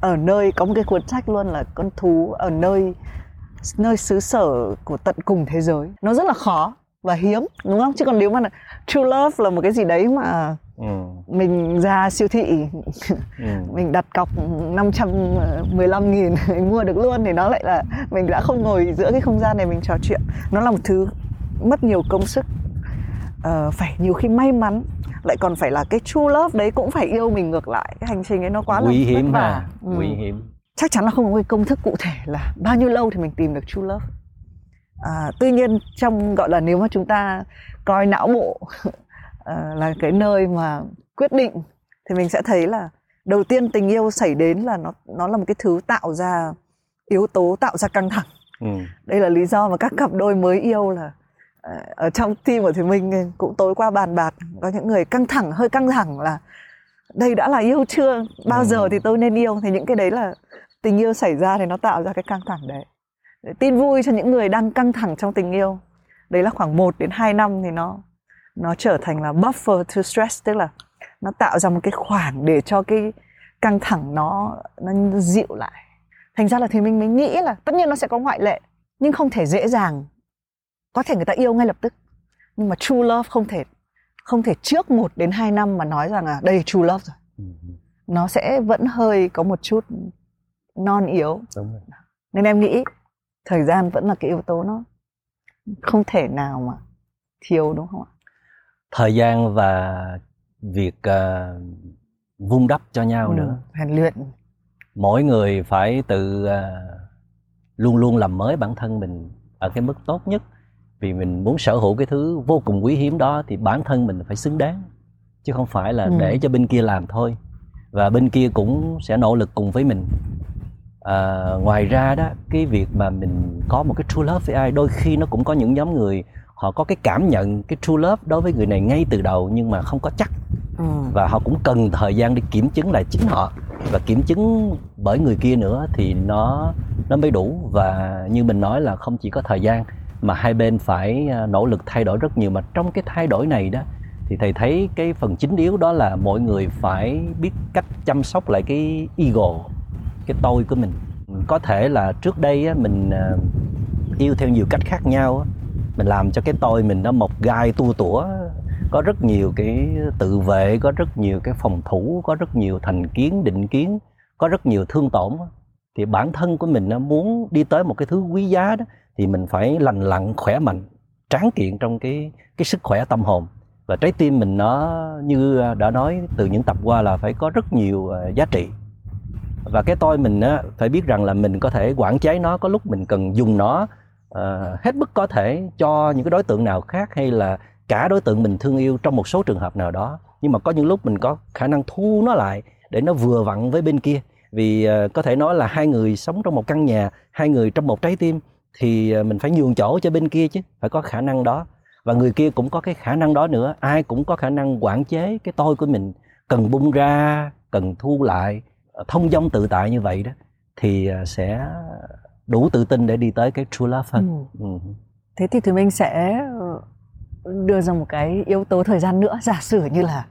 Ở nơi, có một cái cuốn sách luôn là con thú ở nơi nơi xứ sở của tận cùng thế giới. Nó rất là khó và hiếm, đúng không? Chứ còn nếu mà là true love là một cái gì đấy mà ừ. mình ra siêu thị Ừ. mình đặt cọc 515 nghìn mình mua được luôn thì nó lại là mình đã không ngồi giữa cái không gian này mình trò chuyện nó là một thứ mất nhiều công sức Ờ, phải nhiều khi may mắn lại còn phải là cái true love đấy cũng phải yêu mình ngược lại cái hành trình ấy nó quá là nguy hiểm ha Ừ. nguy hiểm chắc chắn là không có cái công thức cụ thể là bao nhiêu lâu thì mình tìm được true love à, tuy nhiên trong gọi là nếu mà chúng ta coi não bộ uh, là cái nơi mà quyết định thì mình sẽ thấy là đầu tiên tình yêu xảy đến là nó nó là một cái thứ tạo ra yếu tố tạo ra căng thẳng. Ừ. đây là lý do mà các cặp đôi mới yêu là ờ, ở trong team của thì mình cũng tối qua bàn bạc có những người căng thẳng hơi căng thẳng là đây đã là yêu chưa? Bao ừ. giờ thì tôi nên yêu? Thì những cái đấy là tình yêu xảy ra thì nó tạo ra cái căng thẳng đấy. Tin vui cho những người đang căng thẳng trong tình yêu. Đấy là khoảng 1 đến 2 năm thì nó nó trở thành là buffer to stress tức là nó tạo ra một cái khoảng để cho cái căng thẳng nó nó dịu lại. Thành ra là thì mình mới nghĩ là tất nhiên nó sẽ có ngoại lệ nhưng không thể dễ dàng. Có thể người ta yêu ngay lập tức nhưng mà true love không thể không thể trước một đến hai năm mà nói rằng là đây true love rồi. Ừ. nó sẽ vẫn hơi có một chút non yếu. Đúng rồi. nên em nghĩ thời gian vẫn là cái yếu tố nó không thể nào mà thiếu đúng không ạ thời gian và việc uh, vun đắp cho nhau ừ, nữa. rèn luyện. Mỗi người phải tự uh, luôn luôn làm mới bản thân mình ở cái mức tốt nhất. Vì mình muốn sở hữu cái thứ vô cùng quý hiếm đó thì bản thân mình phải xứng đáng chứ không phải là ừ. để cho bên kia làm thôi. Và bên kia cũng sẽ nỗ lực cùng với mình. À, ngoài ra đó cái việc mà mình có một cái true love với ai đôi khi nó cũng có những nhóm người họ có cái cảm nhận cái true love đối với người này ngay từ đầu nhưng mà không có chắc. Ừ. và họ cũng cần thời gian để kiểm chứng lại chính họ. Và kiểm chứng bởi người kia nữa thì nó nó mới đủ. Và như mình nói là không chỉ có thời gian mà hai bên phải à, nỗ lực thay đổi rất nhiều. Mà trong cái thay đổi này đó thì thầy thấy cái phần chính yếu đó là mỗi người phải biết cách chăm sóc lại cái ego cái tôi của mình. Có thể là trước đây mình à, yêu theo nhiều cách khác nhau á, mình làm cho cái tôi mình nó một gai tua tủa. Có rất nhiều cái tự vệ có rất nhiều cái phòng thủ có rất nhiều thành kiến định kiến có rất nhiều thương tổn. Thì bản thân của mình nó muốn đi tới một cái thứ quý giá đó thì mình phải lành lặn khỏe mạnh tráng kiện trong cái cái sức khỏe tâm hồn. Và trái tim mình nó như à, đã nói từ những tập qua là phải có rất nhiều à, giá trị. Và cái tôi mình á, phải biết rằng là mình có thể quản chế nó có lúc mình cần dùng nó uh, hết mức có thể cho những cái đối tượng nào khác hay là cả đối tượng mình thương yêu trong một số trường hợp nào đó. Nhưng mà có những lúc mình có khả năng thu nó lại để nó vừa vặn với bên kia. Vì uh, có thể nói là hai người sống trong một căn nhà hai người trong một trái tim thì uh, mình phải nhường chỗ cho bên kia chứ phải có khả năng đó. Và người kia cũng có cái khả năng đó nữa. Ai cũng có khả năng quản chế cái tôi của mình. Cần bung ra cần thu lại thông dong tự tại như vậy đó thì sẽ đủ tự tin để đi tới cái true love hơn. Ừ. Ừ. Thế thì tụi mình sẽ ờ, đưa ra một cái yếu tố thời gian nữa giả sử như là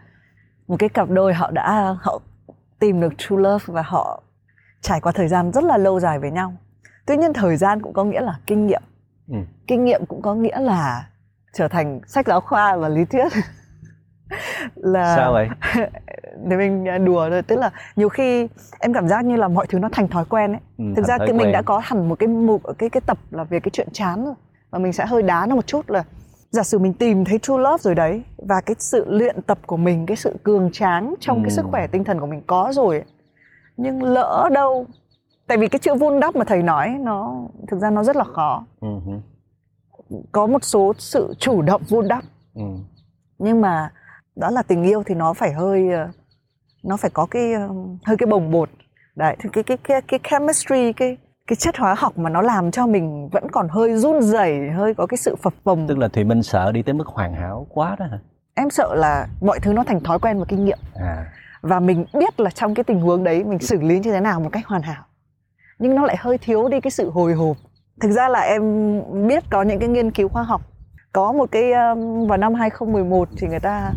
một cái cặp đôi họ đã họ tìm được true love và họ trải qua thời gian rất là lâu dài với nhau. Tuy nhiên thời gian cũng có nghĩa là kinh nghiệm. Ừ. Kinh nghiệm cũng có nghĩa là trở thành sách giáo khoa và lý thuyết. là sao vậy để mình à, đùa rồi tức là nhiều khi em cảm giác như là mọi thứ nó thành thói quen ấy ừ, thực ra cái mình đã có hẳn một cái mục cái cái tập là về cái chuyện chán rồi và mình sẽ hơi đá nó một chút là giả sử mình tìm thấy true love rồi đấy và cái sự luyện tập của mình cái sự cường tráng trong ừ. cái sức khỏe tinh thần của mình có rồi ấy. nhưng lỡ đâu tại vì cái chữ vun đắp mà thầy nói nó thực ra nó rất là khó ừ. có một số sự chủ động vun đắp ừ. nhưng mà đó là tình yêu thì nó phải hơi ờ, nó phải có cái ờ, hơi cái bồng bột. Đấy thì cái cái cái cái chemistry cái cái chất hóa học mà nó làm cho mình vẫn còn hơi run rẩy hơi có cái sự phập phồng. Tức là thùy minh sợ đi tới mức hoàn hảo quá đó hả? Em sợ là mọi thứ nó thành thói quen và kinh nghiệm. À. và mình biết là trong cái tình huống đấy mình xử lý như thế nào một cách hoàn hảo. Nhưng nó lại hơi thiếu đi cái sự hồi hộp. Thực ra là em biết có những cái nghiên cứu khoa học. Có một cái vào năm 2011 thì người ta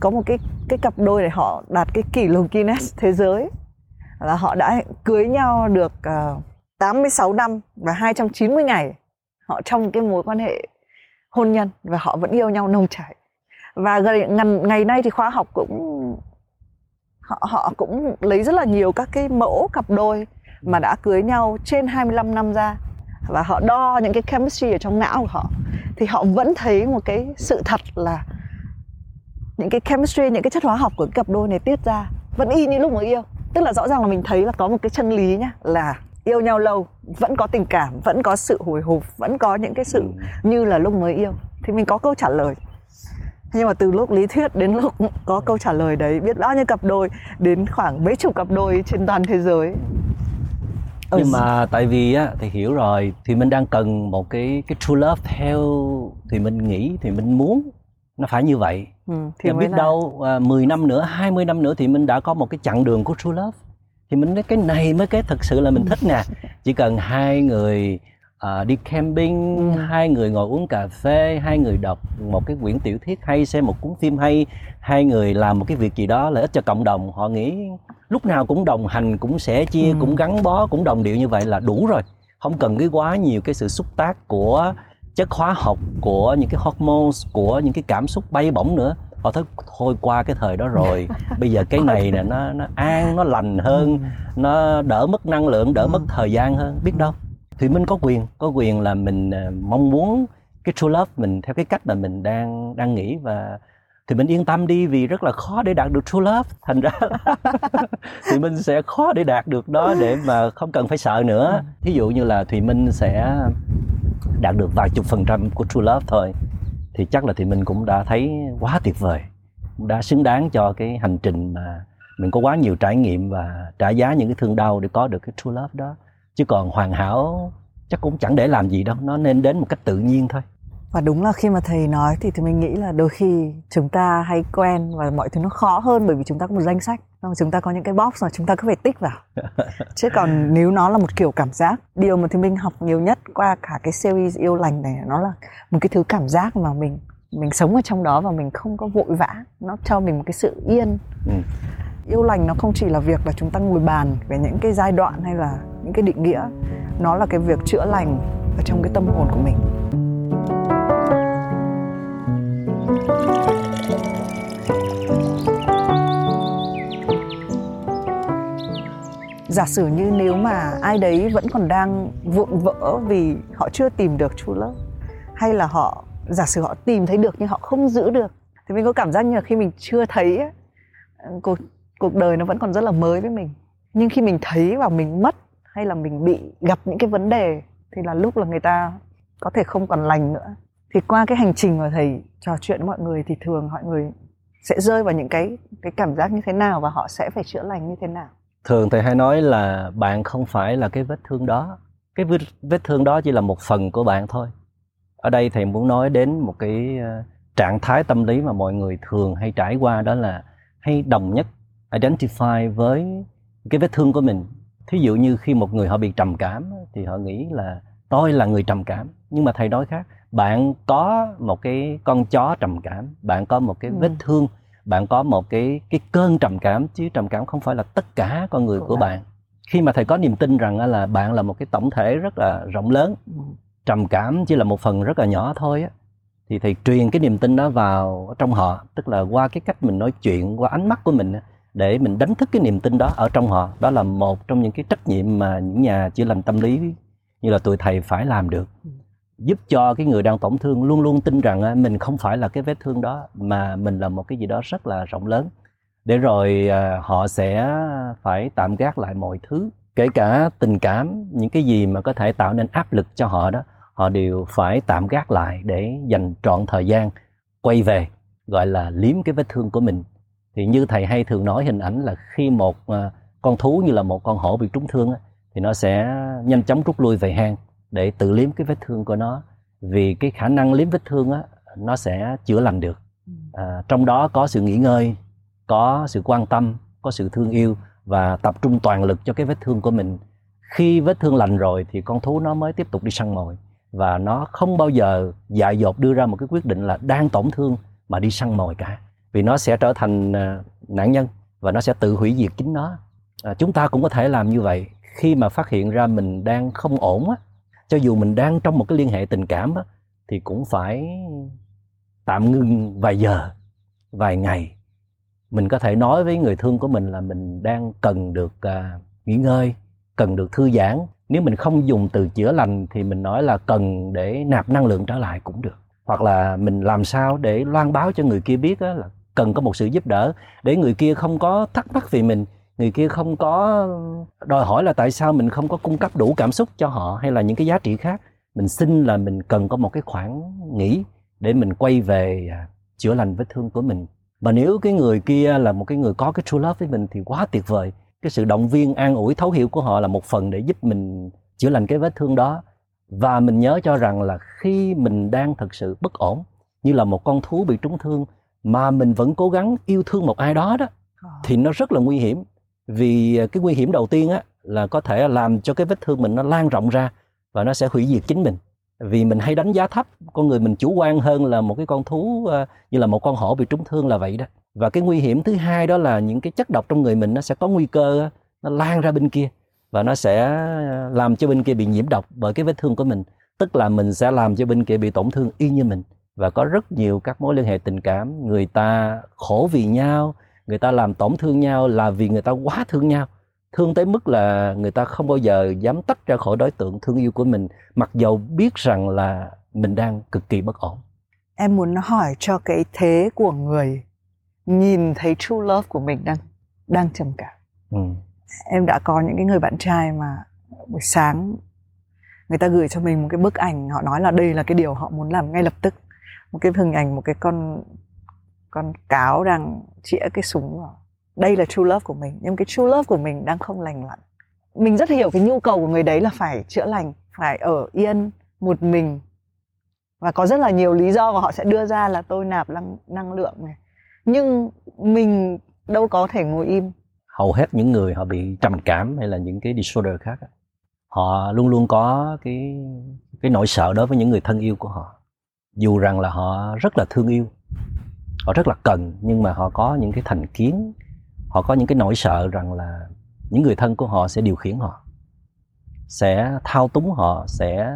có một cái cái cặp đôi này họ đạt cái kỷ lục Guinness thế giới. Là họ đã cưới nhau được ờ, uh, 86 năm và 290 ngày. Họ trong cái mối quan hệ hôn nhân và họ vẫn yêu nhau nồng chảy. Và ngày, ngày nay thì khoa học cũng họ họ cũng lấy rất là nhiều các cái mẫu cặp đôi mà đã cưới nhau trên 25 năm ra. Và họ đo những cái chemistry ở trong não của họ. Thì họ vẫn thấy một cái sự thật là những cái chemistry những cái chất hóa học của cái cặp đôi này tiết ra vẫn y như lúc mới yêu. Tức là rõ ràng là mình thấy là có một cái chân lý nhá là yêu nhau lâu vẫn có tình cảm vẫn có sự hồi hộp vẫn có những cái sự ừ. như là lúc mới yêu. Thì mình có câu trả lời. Nhưng mà từ lúc lý thuyết đến lúc có câu trả lời đấy biết bao nhiêu cặp đôi đến khoảng mấy chục cặp đôi trên toàn thế giới. Ở nhưng mà tại vì á thì hiểu rồi thì mình đang cần một cái cái true love theo thì mình nghĩ thì mình muốn nó phải như vậy ừ, thì biết là... đâu à, 10 năm nữa 20 năm nữa thì mình đã có một cái chặng đường của true love thì mình nói cái này mới cái thật sự là mình thích nè chỉ cần hai người à, đi camping ừ. hai người ngồi uống cà phê hai người đọc một cái quyển tiểu thuyết hay xem một cuốn phim hay hai người làm một cái việc gì đó lợi ích cho cộng đồng họ nghĩ lúc nào cũng đồng hành cũng sẽ chia ừ. cũng gắn bó cũng đồng điệu như vậy là đủ rồi không cần cái quá nhiều cái sự xúc tác của chất hóa học của những cái hormones của những cái cảm xúc bay bổng nữa họ thấy thôi qua cái thời đó rồi bây giờ cái này nè nó nó an nó lành hơn ừ. nó đỡ mất năng lượng đỡ mất ừ. thời gian hơn biết đâu thì mình có quyền có quyền là mình à, mong muốn cái true love mình theo cái cách mà mình đang đang nghĩ và thì mình yên tâm đi vì rất là khó để đạt được true love. Thành ra thì mình sẽ khó để đạt được đó để mà không cần phải sợ nữa. Thí dụ như là thùy minh sẽ đạt được vài chục phần trăm của true love thôi thì chắc là thì mình cũng đã thấy quá tuyệt vời đã xứng đáng cho cái hành trình mà mình có quá nhiều trải nghiệm và trả giá những cái thương đau để có được cái true love đó. Chứ còn hoàn hảo chắc cũng chẳng để làm gì đâu nó nên đến một cách tự nhiên thôi và đúng là khi mà thầy nói thì thì mình nghĩ là đôi khi chúng ta hay quen và mọi thứ nó khó hơn bởi vì chúng ta có một danh sách. Chúng ta có những cái box mà chúng ta cứ phải tích vào. Chứ còn nếu nó là một kiểu cảm giác điều mà thì mình học nhiều nhất qua cả cái series yêu lành này nó là một cái thứ cảm giác mà mình mình sống ở trong đó và mình không có vội vã. Nó cho mình một cái sự yên. Ừ. yêu lành nó không chỉ là việc là chúng ta ngồi bàn về những cái giai đoạn hay là những cái định nghĩa. Nó là cái việc chữa lành ở trong cái tâm hồn của mình giả sử như nếu mà ai đấy vẫn còn đang vụn vỡ vì họ chưa tìm được true love, hay là họ, giả sử họ tìm thấy được nhưng họ không giữ được, thì mình có cảm giác như là khi mình chưa thấy cuộc cuộc đời nó vẫn còn rất là mới với mình. Nhưng khi mình thấy và mình mất hay là mình bị gặp những cái vấn đề, thì là lúc là người ta có thể không còn lành nữa thì qua cái hành trình mà thầy trò chuyện với mọi người thì thường mọi người sẽ rơi vào những cái cái cảm giác như thế nào và họ sẽ phải chữa lành như thế nào? Thường thầy hay nói là bạn không phải là cái vết thương đó. Cái vết, vết thương đó chỉ là một phần của bạn thôi. Ở đây thầy muốn nói đến một cái ờ, trạng thái tâm lý mà mọi người thường hay trải qua đó là hay đồng nhất identify với cái vết thương của mình. Thí dụ như khi một người họ bị trầm cảm thì họ nghĩ là tôi là người trầm cảm nhưng mà thầy nói khác bạn có một cái con chó trầm cảm bạn có một cái ừ. vết thương bạn có một cái cái cơn trầm cảm chứ trầm cảm không phải là tất cả con người của, của bạn. khi mà thầy có niềm tin rằng là bạn là một cái tổng thể rất là rộng lớn ừ. trầm cảm chỉ là một phần rất là nhỏ thôi á thì thầy truyền cái niềm tin đó vào trong họ. Tức là qua cái cách mình nói chuyện qua ánh mắt của mình để mình đánh thức cái niềm tin đó ở trong họ. Đó là một trong những cái trách nhiệm mà những nhà chữa lành tâm lý như là tụi thầy phải làm được. Ừ giúp cho cái người đang tổn thương luôn luôn tin rằng mình không phải là cái vết thương đó, mà mình là một cái gì đó rất là rộng lớn. Để rồi à, họ sẽ phải tạm gác lại mọi thứ, kể cả tình cảm, những cái gì mà có thể tạo nên áp lực cho họ đó, họ đều phải tạm gác lại để dành trọn thời gian quay về, gọi là liếm cái vết thương của mình. Thì như thầy hay thường nói, hình ảnh là khi một à, con thú như là một con hổ bị trúng thương thì nó sẽ nhanh chóng rút lui về hang để tự liếm cái vết thương của nó vì cái khả năng liếm vết thương á nó sẽ chữa lành được. Ừ. à, trong đó có sự nghỉ ngơi có sự quan tâm có sự thương yêu và tập trung toàn lực cho cái vết thương của mình. Khi vết thương lành rồi thì con thú nó mới tiếp tục đi săn mồi và nó không bao giờ dại dột đưa ra một cái quyết định là đang tổn thương mà đi săn mồi cả vì nó sẽ trở thành à, nạn nhân và nó sẽ tự hủy diệt chính nó. À, chúng ta cũng có thể làm như vậy. Khi mà phát hiện ra mình đang không ổn á, cho dù mình đang trong một cái liên hệ tình cảm á, thì cũng phải tạm ngưng vài giờ vài ngày. Mình có thể nói với người thương của mình là mình đang cần được à, nghỉ ngơi cần được thư giãn. Nếu mình không dùng từ chữa lành thì mình nói là cần để nạp năng lượng trở lại cũng được. Hoặc là mình làm sao để loan báo cho người kia biết là cần có một sự giúp đỡ để người kia không có thắc mắc vì mình người kia không có đòi hỏi là tại sao mình không có cung cấp đủ cảm xúc cho họ hay là những cái giá trị khác. Mình xin là mình cần có một cái khoản nghỉ để mình quay về à, chữa lành vết thương của mình. Và nếu cái người kia là một cái người có cái true love với mình thì quá tuyệt vời. Cái sự động viên an ủi thấu hiểu của họ là một phần để giúp mình chữa lành cái vết thương đó. Và mình nhớ cho rằng là khi mình đang thực sự bất ổn như là một con thú bị trúng thương mà mình vẫn cố gắng yêu thương một ai đó đó ờ. thì nó rất là nguy hiểm vì à, cái nguy hiểm đầu tiên á, là có thể làm cho cái vết thương mình nó lan rộng ra và nó sẽ hủy diệt chính mình. Vì mình hay đánh giá thấp con người mình chủ quan hơn là một cái con thú à, như là một con hổ bị trúng thương là vậy đó. Và cái nguy hiểm thứ hai đó là những cái chất độc trong người mình nó sẽ có nguy cơ nó lan ra bên kia và nó sẽ à, làm cho bên kia bị nhiễm độc bởi cái vết thương của mình. Tức là mình sẽ làm cho bên kia bị tổn thương y như mình và có rất nhiều các mối liên hệ tình cảm. Người ta khổ vì nhau người ta làm tổn thương nhau là vì người ta quá thương nhau. Thương tới mức là người ta không bao giờ dám tách ra khỏi đối tượng thương yêu của mình mặc dầu biết rằng là mình đang cực kỳ bất ổn. Em muốn hỏi cho cái thế của người nhìn thấy true love của mình đang đang trầm cảm. Ừ. em đã có những cái người bạn trai mà buổi sáng người ta gửi cho mình một cái bức ảnh họ nói là đây là cái điều họ muốn làm ngay lập tức. Một cái hình ảnh một cái con con cáo đang chĩa cái súng vào. Đây là true love của mình, nhưng cái true love của mình đang không lành lặn. Mình rất hiểu cái nhu cầu của người đấy là phải chữa lành, phải ở yên, một mình. Và có rất là nhiều lý do mà họ sẽ đưa ra là tôi nạp năng năng lượng này. Nhưng mình đâu có thể ngồi im. Hầu hết những người họ bị trầm cảm hay là những cái disorder khác họ luôn luôn có cái cái nỗi sợ đối với những người thân yêu của họ. Dù rằng là họ rất là thương yêu họ rất là cần, nhưng mà họ có những cái thành kiến, họ có những cái nỗi sợ rằng là những người thân của họ sẽ điều khiển họ, sẽ thao túng họ, sẽ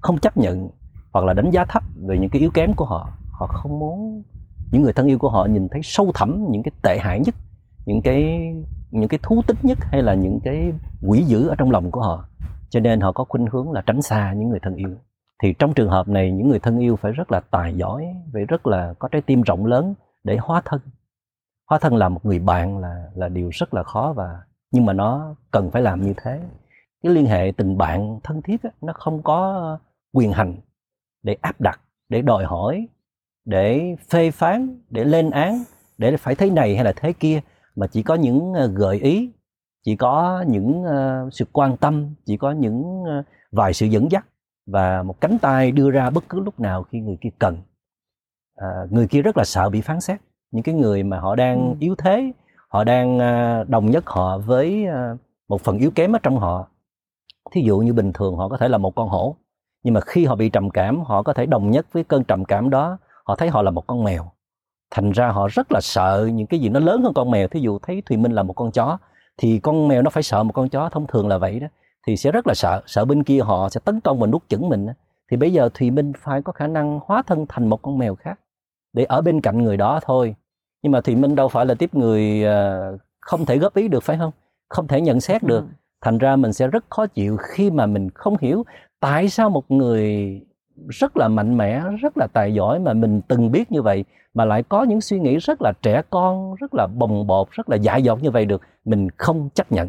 không chấp nhận hoặc là đánh giá thấp về những cái yếu kém của họ. Họ không muốn những người thân yêu của họ nhìn thấy sâu thẳm những cái tệ hại nhất, những cái những cái thú tích nhất hay là những cái quỷ dữ ở trong lòng của họ. Cho nên họ có khuynh hướng là tránh xa những người thân yêu thì trong trường hợp này những người thân yêu phải rất là tài giỏi phải rất là có trái tim rộng lớn để hóa thân. Hóa thân là một người bạn là là điều rất là khó và nhưng mà nó cần phải làm như thế. Cái liên hệ tình bạn thân thiết á, nó không có quyền hành để áp đặt để đòi hỏi để phê phán để lên án để phải thế này hay là thế kia mà chỉ có những ờ, gợi ý chỉ có những ờ, sự quan tâm chỉ có những ờ, vài sự dẫn dắt và một cánh tay đưa ra bất cứ lúc nào khi người kia cần. À, người kia rất là sợ bị phán xét. Những cái người mà họ đang ừ. yếu thế họ đang uh, đồng nhất họ với uh, một phần yếu kém ở trong họ. Thí dụ như bình thường họ có thể là một con hổ nhưng mà khi họ bị trầm cảm họ có thể đồng nhất với cơn trầm cảm đó họ thấy họ là một con mèo. Thành ra họ rất là sợ những cái gì nó lớn hơn con mèo. Thí dụ thấy thùy minh là một con chó thì con mèo nó phải sợ một con chó thông thường là vậy đó thì sẽ rất là sợ sợ bên kia họ sẽ tấn công và nuốt chửng mình thì bây giờ thùy minh phải có khả năng hóa thân thành một con mèo khác để ở bên cạnh người đó thôi. Nhưng mà thùy minh đâu phải là tiếp người ờ, không thể góp ý được phải không? Không thể nhận xét được. Ừ. thành ra mình sẽ rất khó chịu khi mà mình không hiểu tại sao một người rất là mạnh mẽ rất là tài giỏi mà mình từng biết như vậy mà lại có những suy nghĩ rất là trẻ con rất là bồng bột rất là dại dột như vậy được mình không chấp nhận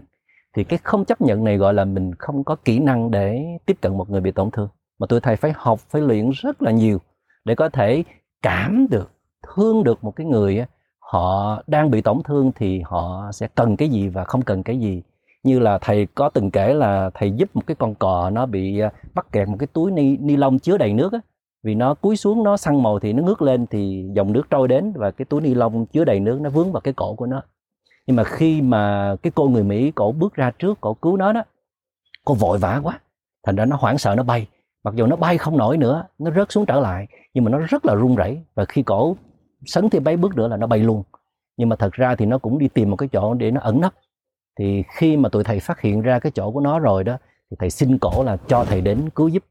thì cái không chấp nhận này gọi là mình không có kỹ năng để tiếp cận một người bị tổn thương. Mà tụi thầy phải học phải luyện rất là nhiều để có thể cảm được thương được một cái người họ đang bị tổn thương thì họ sẽ cần cái gì và không cần cái gì. Như là thầy có từng kể là thầy giúp một cái con cò nó bị à, bắt kẹt một cái túi ni, ni lông chứa đầy nước á. Vì nó cúi xuống nó săn mồi thì nó ngước lên thì dòng nước trôi đến và cái túi ni lông chứa đầy nước nó vướng vào cái cổ của nó nhưng mà khi mà cái cô người mỹ cổ bước ra trước cổ cứu nó đó, cô vội vã quá. Thành ra nó hoảng sợ, nó bay. Mặc dù nó bay không nổi nữa, nó rớt xuống trở lại, nhưng mà nó rất là run rẩy. Và khi cổ sấn thêm mấy bước nữa là nó bay luôn. Nhưng mà thật ra thì nó cũng đi tìm một cái chỗ để nó ẩn nấp. Thì khi mà tụi thầy phát hiện ra cái chỗ của nó rồi đó, thì thầy xin cổ là cho thầy đến cứu giúp.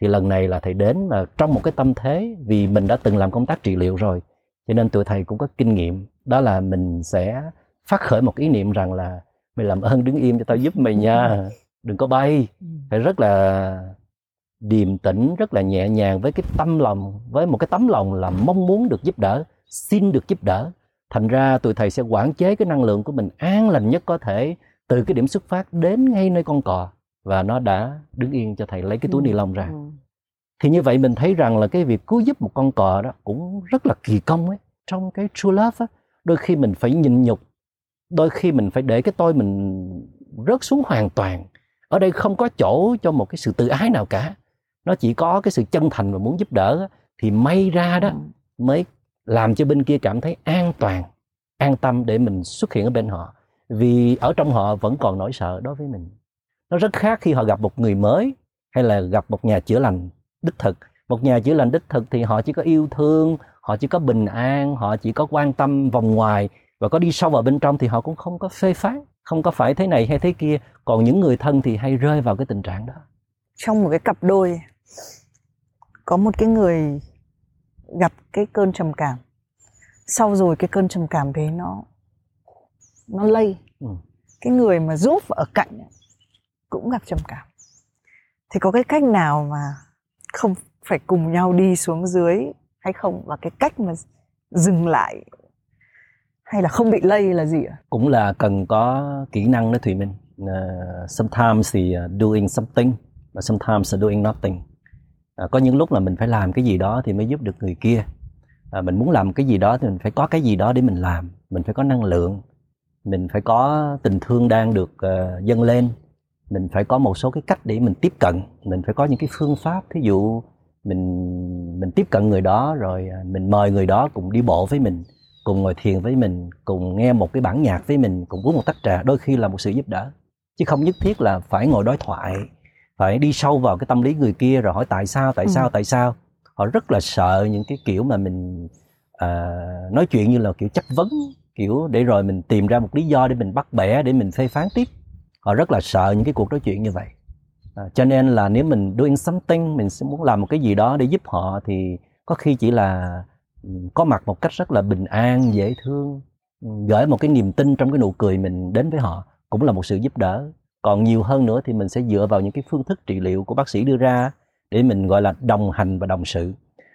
Thì lần này là thầy đến mà trong một cái tâm thế vì mình đã từng làm công tác trị liệu rồi, cho nên tụi thầy cũng có kinh nghiệm. Đó là mình sẽ phát khởi một ý niệm rằng là mày làm ơn đứng im cho tao giúp mày nha đừng có bay. Ừ. phải rất là điềm tĩnh rất là nhẹ nhàng với cái tâm lòng với một cái tấm lòng là mong muốn được giúp đỡ xin được giúp đỡ. Thành ra tụi thầy sẽ quản chế cái năng lượng của mình an lành nhất có thể từ cái điểm xuất phát đến ngay nơi con cò và nó đã đứng yên cho thầy lấy cái túi ừ. ni lông ra. thì như vậy mình thấy rằng là cái việc cứu giúp một con cò đó cũng rất là kỳ công ấy. Trong cái true love á đôi khi mình phải nhịn nhục đôi khi mình phải để cái tôi mình rớt xuống hoàn toàn. Ở đây không có chỗ cho một cái sự tự ái nào cả. Nó chỉ có cái sự chân thành và muốn giúp đỡ thì may ra đó ừ. mới làm cho bên kia cảm thấy an toàn an tâm để mình xuất hiện ở bên họ. Vì ở trong họ vẫn còn nỗi sợ đối với mình. Nó rất khác khi họ gặp một người mới hay là gặp một nhà chữa lành đích thực. Một nhà chữa lành đích thực thì họ chỉ có yêu thương họ chỉ có bình an họ chỉ có quan tâm vòng ngoài và có đi sâu vào bên trong thì họ cũng không có phê phán không có phải thế này hay thế kia. Còn những người thân thì hay rơi vào cái tình trạng đó. Trong một cái cặp đôi có một cái người gặp cái cơn trầm cảm. Sau rồi cái cơn trầm cảm đấy nó nó lây. Ừ. cái người mà giúp ở cạnh cũng gặp trầm cảm. Thì có cái cách nào mà không phải cùng nhau đi xuống dưới hay không? Và cái cách mà dừng lại hay là không bị lây là gì ạ? Cũng là cần có kỹ năng đó Thùy Minh. Uh, sometimes thì ờ, doing something và sometimes là doing nothing. Uh, có những lúc là mình phải làm cái gì đó thì mới giúp được người kia. Uh, mình muốn làm cái gì đó thì mình phải có cái gì đó để mình làm. Mình phải có năng lượng. Mình phải có tình thương đang được uh, dâng lên. Mình phải có một số cái cách để mình tiếp cận. Mình phải có những cái phương pháp. Thí dụ mình mình tiếp cận người đó rồi mình mời người đó cùng đi bộ với mình cùng ngồi thiền với mình cùng nghe một cái bản nhạc với mình cùng uống một tách trà đôi khi là một sự giúp đỡ. Chứ không nhất thiết là phải ngồi đối thoại phải đi sâu vào cái tâm lý người kia rồi hỏi tại sao tại ừ. sao tại sao. Họ rất là sợ những cái kiểu mà mình à, nói chuyện như là kiểu chất vấn kiểu để rồi mình tìm ra một lý do để mình bắt bẻ để mình phê phán tiếp. Họ rất là sợ những cái cuộc nói chuyện như vậy. À, cho nên là nếu mình doing something mình sẽ muốn làm một cái gì đó để giúp họ thì có khi chỉ là có mặt một cách rất là bình an, dễ thương ừ, gửi một cái niềm tin trong cái nụ cười mình đến với họ cũng là một sự giúp đỡ. Còn nhiều hơn nữa thì mình sẽ dựa vào những cái phương thức trị liệu của bác sĩ đưa ra để mình, gọi là, đồng hành và đồng sự.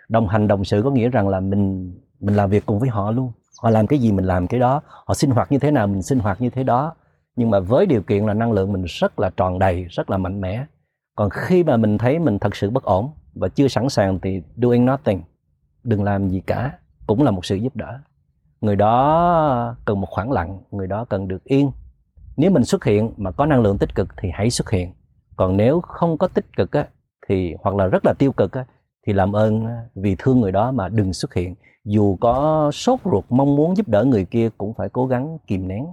Đồng hành, đồng sự có nghĩa rằng là mình mình làm việc cùng với họ luôn. Họ làm cái gì mình làm cái đó. Họ sinh hoạt như thế nào mình sinh hoạt như thế đó. Nhưng mà với điều kiện là năng lượng mình rất là tròn đầy, rất là mạnh mẽ. Còn khi mà mình thấy mình thật sự bất ổn và chưa sẵn sàng thì doing nothing đừng làm gì cả cũng là một sự giúp đỡ. Người đó cần một khoảng lặng người đó cần được yên. Nếu mình xuất hiện mà có năng lượng tích cực thì hãy xuất hiện. Còn nếu không có tích cực á, thì hoặc là rất là tiêu cực á, thì làm ơn vì thương người đó mà đừng xuất hiện. Dù có sốt ruột mong muốn giúp đỡ người kia cũng phải cố gắng kìm nén.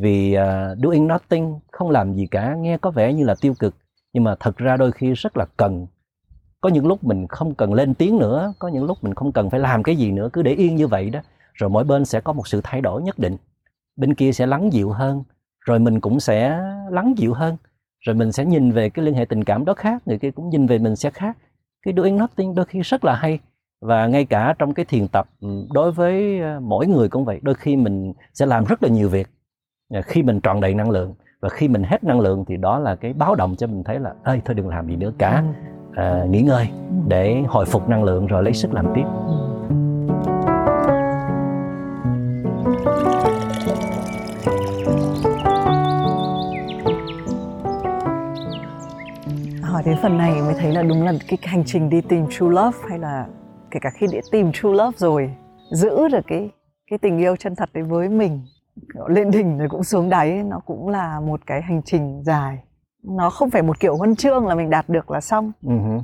Vì uh, doing nothing không làm gì cả nghe có vẻ như là tiêu cực nhưng mà thật ra đôi khi rất là cần có những lúc mình không cần lên tiếng nữa, có những lúc mình không cần phải làm cái gì nữa, cứ để yên như vậy đó. Rồi mỗi bên sẽ có một sự thay đổi nhất định. Bên kia sẽ lắng dịu hơn, rồi mình cũng sẽ lắng dịu hơn. Rồi mình sẽ nhìn về cái liên hệ tình cảm đó khác, người kia cũng nhìn về mình sẽ khác. Cái doing nothing đôi khi rất là hay. Và ngay cả trong cái thiền tập ừ, đối với ờ, mỗi người cũng vậy, đôi khi mình sẽ làm rất là nhiều việc. Ờ, khi mình tròn đầy năng lượng, và khi mình hết năng lượng thì đó là cái báo động cho mình thấy là ơi thôi đừng làm gì nữa cả. Ừ à, nghỉ ngơi để hồi phục năng lượng rồi lấy sức làm tiếp. Hỏi đến phần này mới thấy là đúng là cái hành trình đi tìm true love hay là kể cả khi đã tìm true love rồi giữ được cái cái tình yêu chân thật đấy với mình lên đỉnh rồi cũng xuống đáy nó cũng là một cái hành trình dài nó không phải một kiểu huân chương là mình đạt được là xong uh-huh.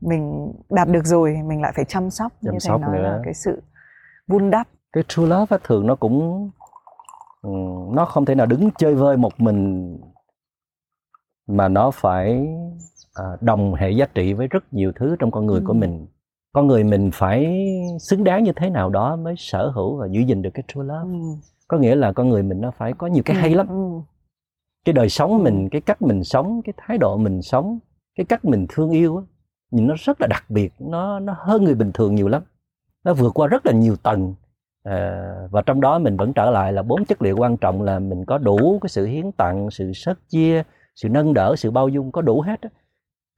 mình đạt được rồi mình lại phải chăm sóc chăm như sóc thầy nói nữa. là cái sự vun đắp cái true love thường nó cũng ừ, nó không thể nào đứng chơi vơi một mình mà nó phải à, đồng hệ giá trị với rất nhiều thứ trong con người ừ. của mình con người mình phải xứng đáng như thế nào đó mới sở hữu và giữ gìn được cái true love ừ. có nghĩa là con người mình nó phải có nhiều cái ừ. hay lắm ừ cái đời sống mình cái cách mình sống cái thái độ mình sống cái cách mình thương yêu á nhìn nó rất là đặc biệt nó nó hơn người bình thường nhiều lắm nó vượt qua rất là nhiều tầng à, và trong đó mình vẫn trở lại là bốn chất liệu quan trọng là mình có đủ cái sự hiến tặng sự sớt chia sự nâng đỡ sự bao dung có đủ hết á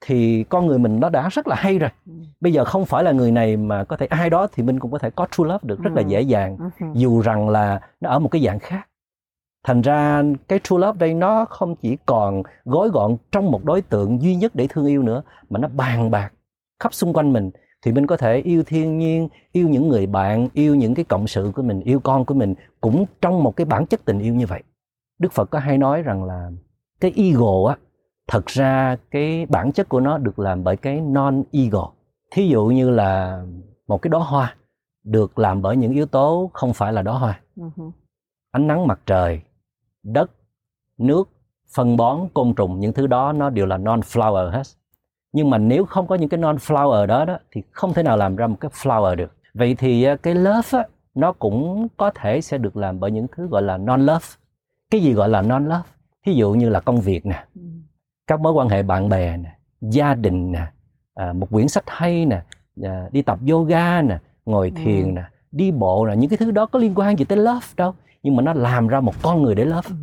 thì con người mình nó đã rất là hay rồi ừ. bây giờ không phải là người này mà có thể ai đó thì mình cũng có thể có true love được rất là ừ. dễ dàng ừ. dù rằng là nó ở một cái dạng khác thành ra cái true love đây nó không chỉ còn gói gọn trong một đối tượng duy nhất để thương yêu nữa mà nó bàn bạc khắp xung quanh mình. Thì mình có thể yêu thiên nhiên yêu những người bạn yêu những cái cộng sự của mình yêu con của mình cũng trong một cái bản chất tình yêu như vậy. Đức phật có hay nói rằng là cái ego á thật ra cái bản chất của nó được làm bởi cái non ego thí dụ như là một cái đóa hoa được làm bởi những yếu tố không phải là đóa hoa. Uh-huh. ánh nắng mặt trời đất nước phân bón côn trùng những thứ đó nó đều là non flower hết. Nhưng mà nếu không có những cái non flower đó đó thì không thể nào làm ra một cái flower được. Vậy thì cái love á, nó cũng có thể sẽ được làm bởi những thứ gọi là non love cái gì gọi là non love ví dụ như là công việc nè ừ. các mối quan hệ bạn bè nè gia đình nè à, một quyển sách hay nè à, đi tập yoga nè ngồi ừ. thiền nè đi bộ nè những cái thứ đó có liên quan gì tới love đâu nhưng mà nó làm ra một con người để love ừ.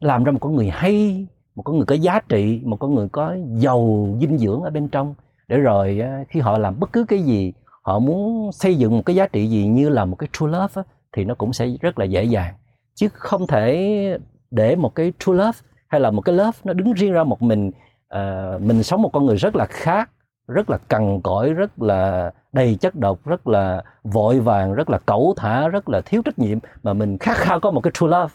làm ra một con người hay một con người có giá trị một con người có giàu dinh dưỡng ở bên trong. Để rồi khi họ làm bất cứ cái gì họ muốn xây dựng một cái giá trị gì như là một cái true love á, thì nó cũng sẽ rất là dễ dàng. Chứ không thể để một cái true love hay là một cái love nó đứng riêng ra một mình uh, mình sống một con người rất là khác rất là cằn cỗi rất là đầy chất độc rất là vội vàng rất là cẩu thả rất là thiếu trách nhiệm. Mà mình khát khao có một cái true love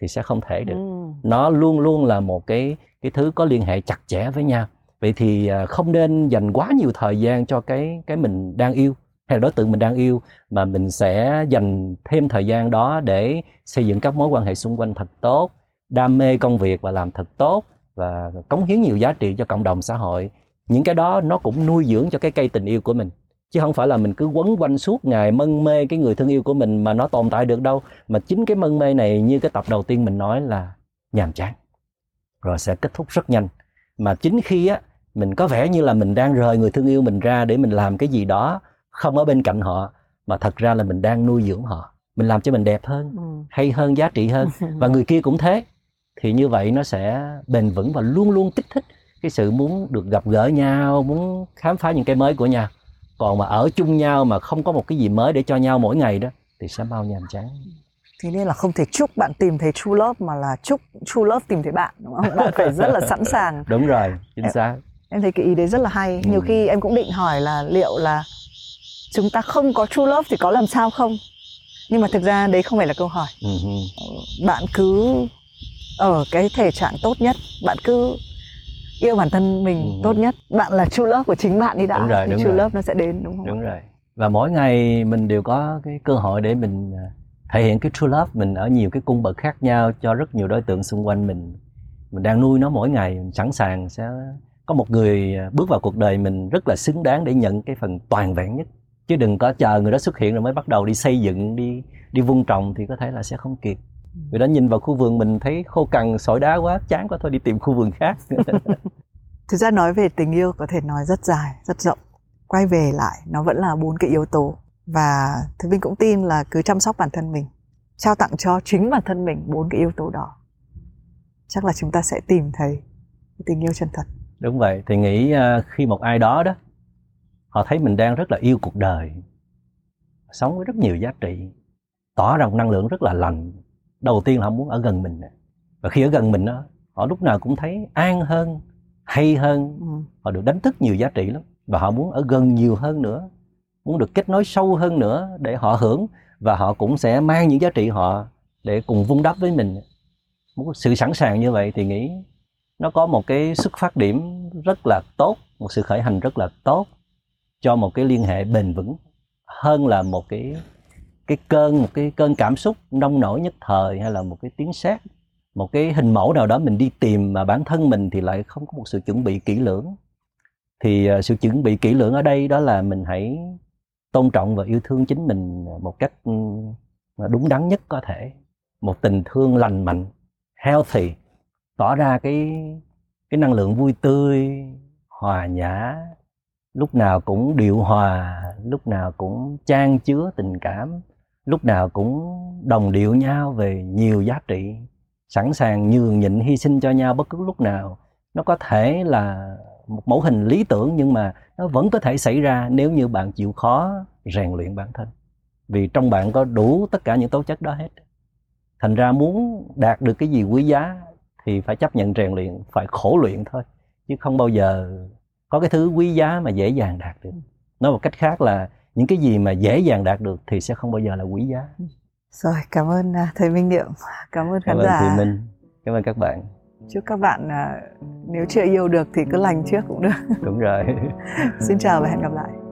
thì sẽ không thể được. Ừ. nó luôn luôn là một cái cái thứ có liên hệ chặt chẽ với nhau. Vậy thì à, không nên dành quá nhiều thời gian cho cái cái mình đang yêu hay là đối tượng mình đang yêu mà mình sẽ dành thêm thời gian đó để xây dựng các mối quan hệ xung quanh thật tốt đam mê công việc và làm thật tốt và cống hiến nhiều giá trị cho cộng đồng xã hội những cái đó nó cũng nuôi dưỡng cho cái cây tình yêu của mình. Chứ không phải là mình cứ quấn quanh suốt ngày mân mê cái người thương yêu của mình mà nó tồn tại được đâu. Mà chính cái mân mê này như cái tập đầu tiên mình nói là nhàm chán. Rồi sẽ kết thúc rất nhanh. Mà chính khi á mình có vẻ như là mình đang rời người thương yêu mình ra để mình làm cái gì đó không ở bên cạnh họ mà thật ra là mình đang nuôi dưỡng họ. Mình làm cho mình đẹp hơn ừ. hay hơn giá trị hơn. Và người kia cũng thế. Thì như vậy nó sẽ bền vững và luôn luôn kích thích cái sự muốn được gặp gỡ nhau muốn khám phá những cái mới của nhau. Còn mà ở chung nhau mà không có một cái gì mới để cho nhau mỗi ngày đó thì sẽ bao nhàm chán thế nên là không thể chúc bạn tìm thấy true love mà là chúc true love tìm thấy bạn đúng không? Bạn phải rất là sẵn sàng. Đúng rồi chính xác. em thấy cái ý đấy rất là hay. Ừ. nhiều khi em cũng định hỏi là liệu là chúng ta không có true love thì có làm sao không? Nhưng mà thực ra đấy không phải là câu hỏi. Uh-huh. bạn cứ ở cái thể trạng tốt nhất bạn cứ yêu bản thân mình uh-huh. tốt nhất. Bạn là true love của chính bạn đi đã. Đúng rồi, đúng true rồi. love nó sẽ đến đúng không đúng rồi. Và mỗi ngày mình đều có cái cơ hội để mình à, thể hiện cái true love. Mình ở nhiều cái cung bậc khác nhau cho rất nhiều đối tượng xung quanh mình. Mình đang nuôi nó mỗi ngày. Mình sẵn sàng sẽ có một người à, bước vào cuộc đời mình rất là xứng đáng để nhận cái phần toàn vẹn nhất. Chứ đừng có chờ người đó xuất hiện rồi mới bắt đầu đi xây dựng đi đi vun trồng thì có thể là sẽ không kịp người đó nhìn vào khu vườn mình thấy khô cằn sỏi đá quá chán quá thôi đi tìm khu vườn khác. Thực ra nói về tình yêu có thể nói rất dài rất rộng. Quay về lại nó vẫn là bốn cái yếu tố. Và thứ vinh cũng tin là cứ chăm sóc bản thân mình trao tặng cho chính bản thân mình bốn cái yếu tố đó chắc là chúng ta sẽ tìm thấy tình yêu chân thật. Đúng vậy thì nghĩ à, khi một ai đó đó họ thấy mình đang rất là yêu cuộc đời sống với rất nhiều giá trị tỏ ra một năng lượng rất là lành đầu tiên là họ muốn ở gần mình và khi ở gần mình đó họ lúc nào cũng thấy an hơn hay hơn. Ừ. họ được đánh thức nhiều giá trị lắm. Và họ muốn ở gần nhiều hơn nữa muốn được kết nối sâu hơn nữa để họ hưởng. Và họ cũng sẽ mang những giá trị họ để cùng vun đắp với mình. Một sự sẵn sàng như vậy thì nghĩ nó có một cái xuất phát điểm rất là tốt một sự khởi hành rất là tốt cho một cái liên hệ bền vững hơn là một cái cái cơn, một cái cơn cảm xúc nông nổi nhất thời hay là một cái tiếng sét, một cái hình mẫu nào đó mình đi tìm mà bản thân mình thì lại không có một sự chuẩn bị kỹ lưỡng. Thì ờ, sự chuẩn bị kỹ lưỡng ở đây đó là mình hãy tôn trọng và yêu thương chính mình một cách ừ, đúng đắn nhất có thể. Một tình thương lành mạnh, healthy, tỏ ra cái cái năng lượng vui tươi, hòa nhã, lúc nào cũng điều hòa, lúc nào cũng trang chứa tình cảm lúc nào cũng đồng điệu nhau về nhiều giá trị, sẵn sàng nhường nhịn hy sinh cho nhau bất cứ lúc nào. Nó có thể là một mẫu hình lý tưởng nhưng mà nó vẫn có thể xảy ra nếu như bạn chịu khó rèn luyện bản thân. Vì trong bạn có đủ tất cả những tố chất đó hết. Thành ra muốn đạt được cái gì quý giá thì phải chấp nhận rèn luyện, phải khổ luyện thôi. Chứ không bao giờ có cái thứ quý giá mà dễ dàng đạt được. Nói một cách khác là những cái gì mà dễ dàng đạt được thì sẽ không bao giờ là quý giá. Rồi cảm ơn à, thầy Minh Niệm. Cảm ơn khán cảm ơn giả. Thùy Minh. Cảm ơn các bạn. Chúc các bạn à, nếu chưa yêu được thì cứ lành trước cũng được. Đúng rồi. Xin chào và hẹn gặp lại